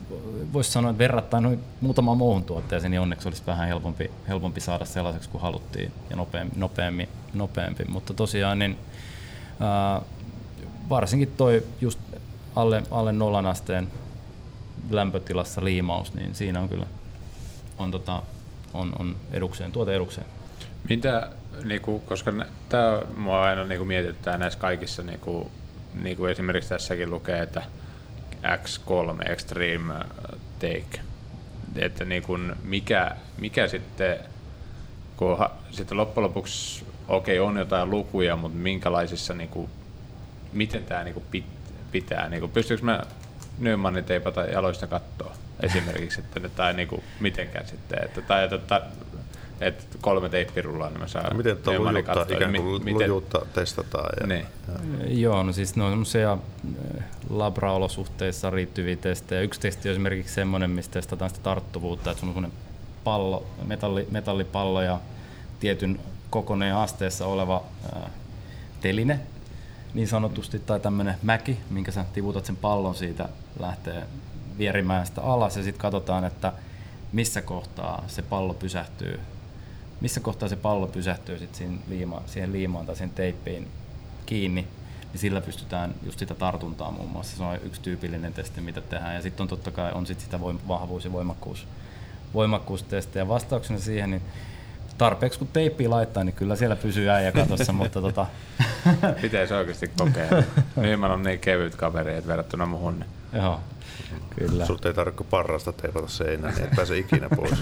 voisi sanoa, että verrattain noin muutamaan muuhun tuotteeseen, niin onneksi olisi vähän helpompi, helpompi saada sellaiseksi kuin haluttiin ja nopeampi, nopeampi, nopeampi. mutta tosiaan niin, ää, varsinkin toi just alle, alle nollan asteen lämpötilassa liimaus, niin siinä on kyllä on, tota, on, on edukseen, tuote edukseen. Mitä, niinku, koska tämä mua aina niinku mietittää näissä kaikissa, niinku, niinku esimerkiksi tässäkin lukee, että X3 Extreme Take, että niinku, mikä, mikä sitten, kun ha, sitten loppujen lopuksi, okei okay, on jotain lukuja, mutta minkälaisissa niinku, miten tämä niinku pit, pitää? Niinku, pystyykö mä Nymanin teipata jaloista kattoa esimerkiksi, että, tai niinku, mitenkään sitten, että, tai että, että kolme teippirullaa, niin mä saan no, Miten tuo lujuutta, katsoa, ikään kuin miten, lujuutta testataan? Ja, niin. ja. Joo, no siis ne on semmoisia eh, labra-olosuhteissa riittyviä testejä. Yksi testi on esimerkiksi semmoinen, missä testataan sitä tarttuvuutta, että se on semmoinen pallo, metalli, metallipallo ja tietyn kokoneen asteessa oleva ää, eh, teline, niin sanotusti, tai tämmöinen mäki, minkä sä tivutat sen pallon siitä, lähtee vierimään sitä alas ja sitten katsotaan, että missä kohtaa se pallo pysähtyy, missä kohtaa se pallo pysähtyy sit siihen, liima, siihen liimaan tai siihen teippiin kiinni, niin sillä pystytään just sitä tartuntaa muun muassa. Se on yksi tyypillinen testi, mitä tehdään. Ja sitten on totta kai on sit sitä voim- vahvuus- ja voimakkuus, voimakkuustestejä. Vastauksena siihen, niin tarpeeksi kun teippi laittaa, niin kyllä siellä pysyy äijä katossa, mutta tota... Pitäisi oikeasti kokeilla. Nyman on niin kevyt kaveri, että verrattuna muhun. Niin. Joo, kyllä. Sulta ei tarvitse parrasta teipata seinään, niin et pääse ikinä pois.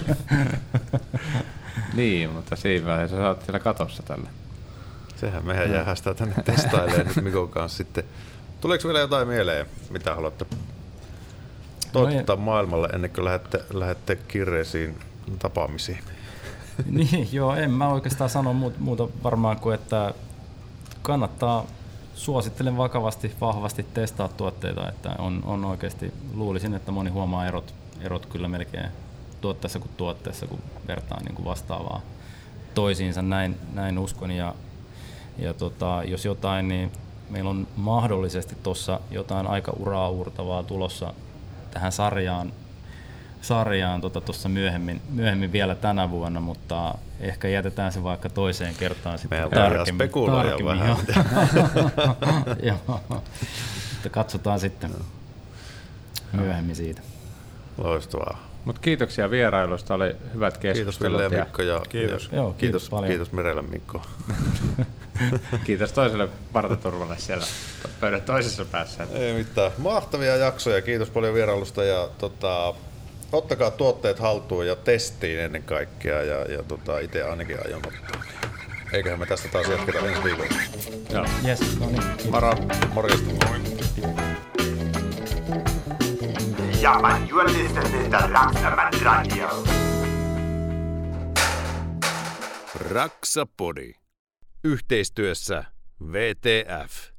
niin, mutta siinä vaiheessa sä oot siellä katossa tällä. Sehän mehän jäähästää tänne testailemaan nyt Mikon kanssa sitten. Tuleeko vielä jotain mieleen, mitä haluatte toivottaa no maailmalle ennen kuin lähdette, lähdette kirjeisiin tapaamisiin? niin, joo, en mä oikeastaan sano muuta varmaan kuin, että kannattaa suosittelen vakavasti, vahvasti testaa tuotteita, että on, on oikeasti, luulisin, että moni huomaa erot, erot kyllä melkein tuotteessa kuin tuotteessa, kun vertaa niin kuin vastaavaa toisiinsa, näin, näin uskon. Ja, ja tota, jos jotain, niin meillä on mahdollisesti tuossa jotain aika uraa uurtavaa tulossa tähän sarjaan sarjaan tuossa tota, myöhemmin, myöhemmin vielä tänä vuonna, mutta ehkä jätetään se vaikka toiseen kertaan sitten Meillä tarkemmin. tarkemmin vähän. Joo. Joo. katsotaan sitten. myöhemmin siitä. Loistavaa. Mutta kiitoksia vierailusta, oli hyvät Kiitos keskustelut. Ville ja ja Mikko ja, Kiitos. ja Joo, kiitos kiitos, paljon. kiitos Merelle Mikko. kiitos toiselle partaturvalle siellä pöydän toisessa päässä. Ei mitään. Mahtavia jaksoja. Kiitos paljon vierailusta ja tota, ottakaa tuotteet haltuun ja testiin ennen kaikkea ja, ja tota, itse ainakin aion ottaa. Eiköhän me tästä taas jatketa ensi viikolla. Joo. Yes, no niin. kiitos. Moro, morjesta. Ja, man, Radio. Raksapodi. Yhteistyössä VTF.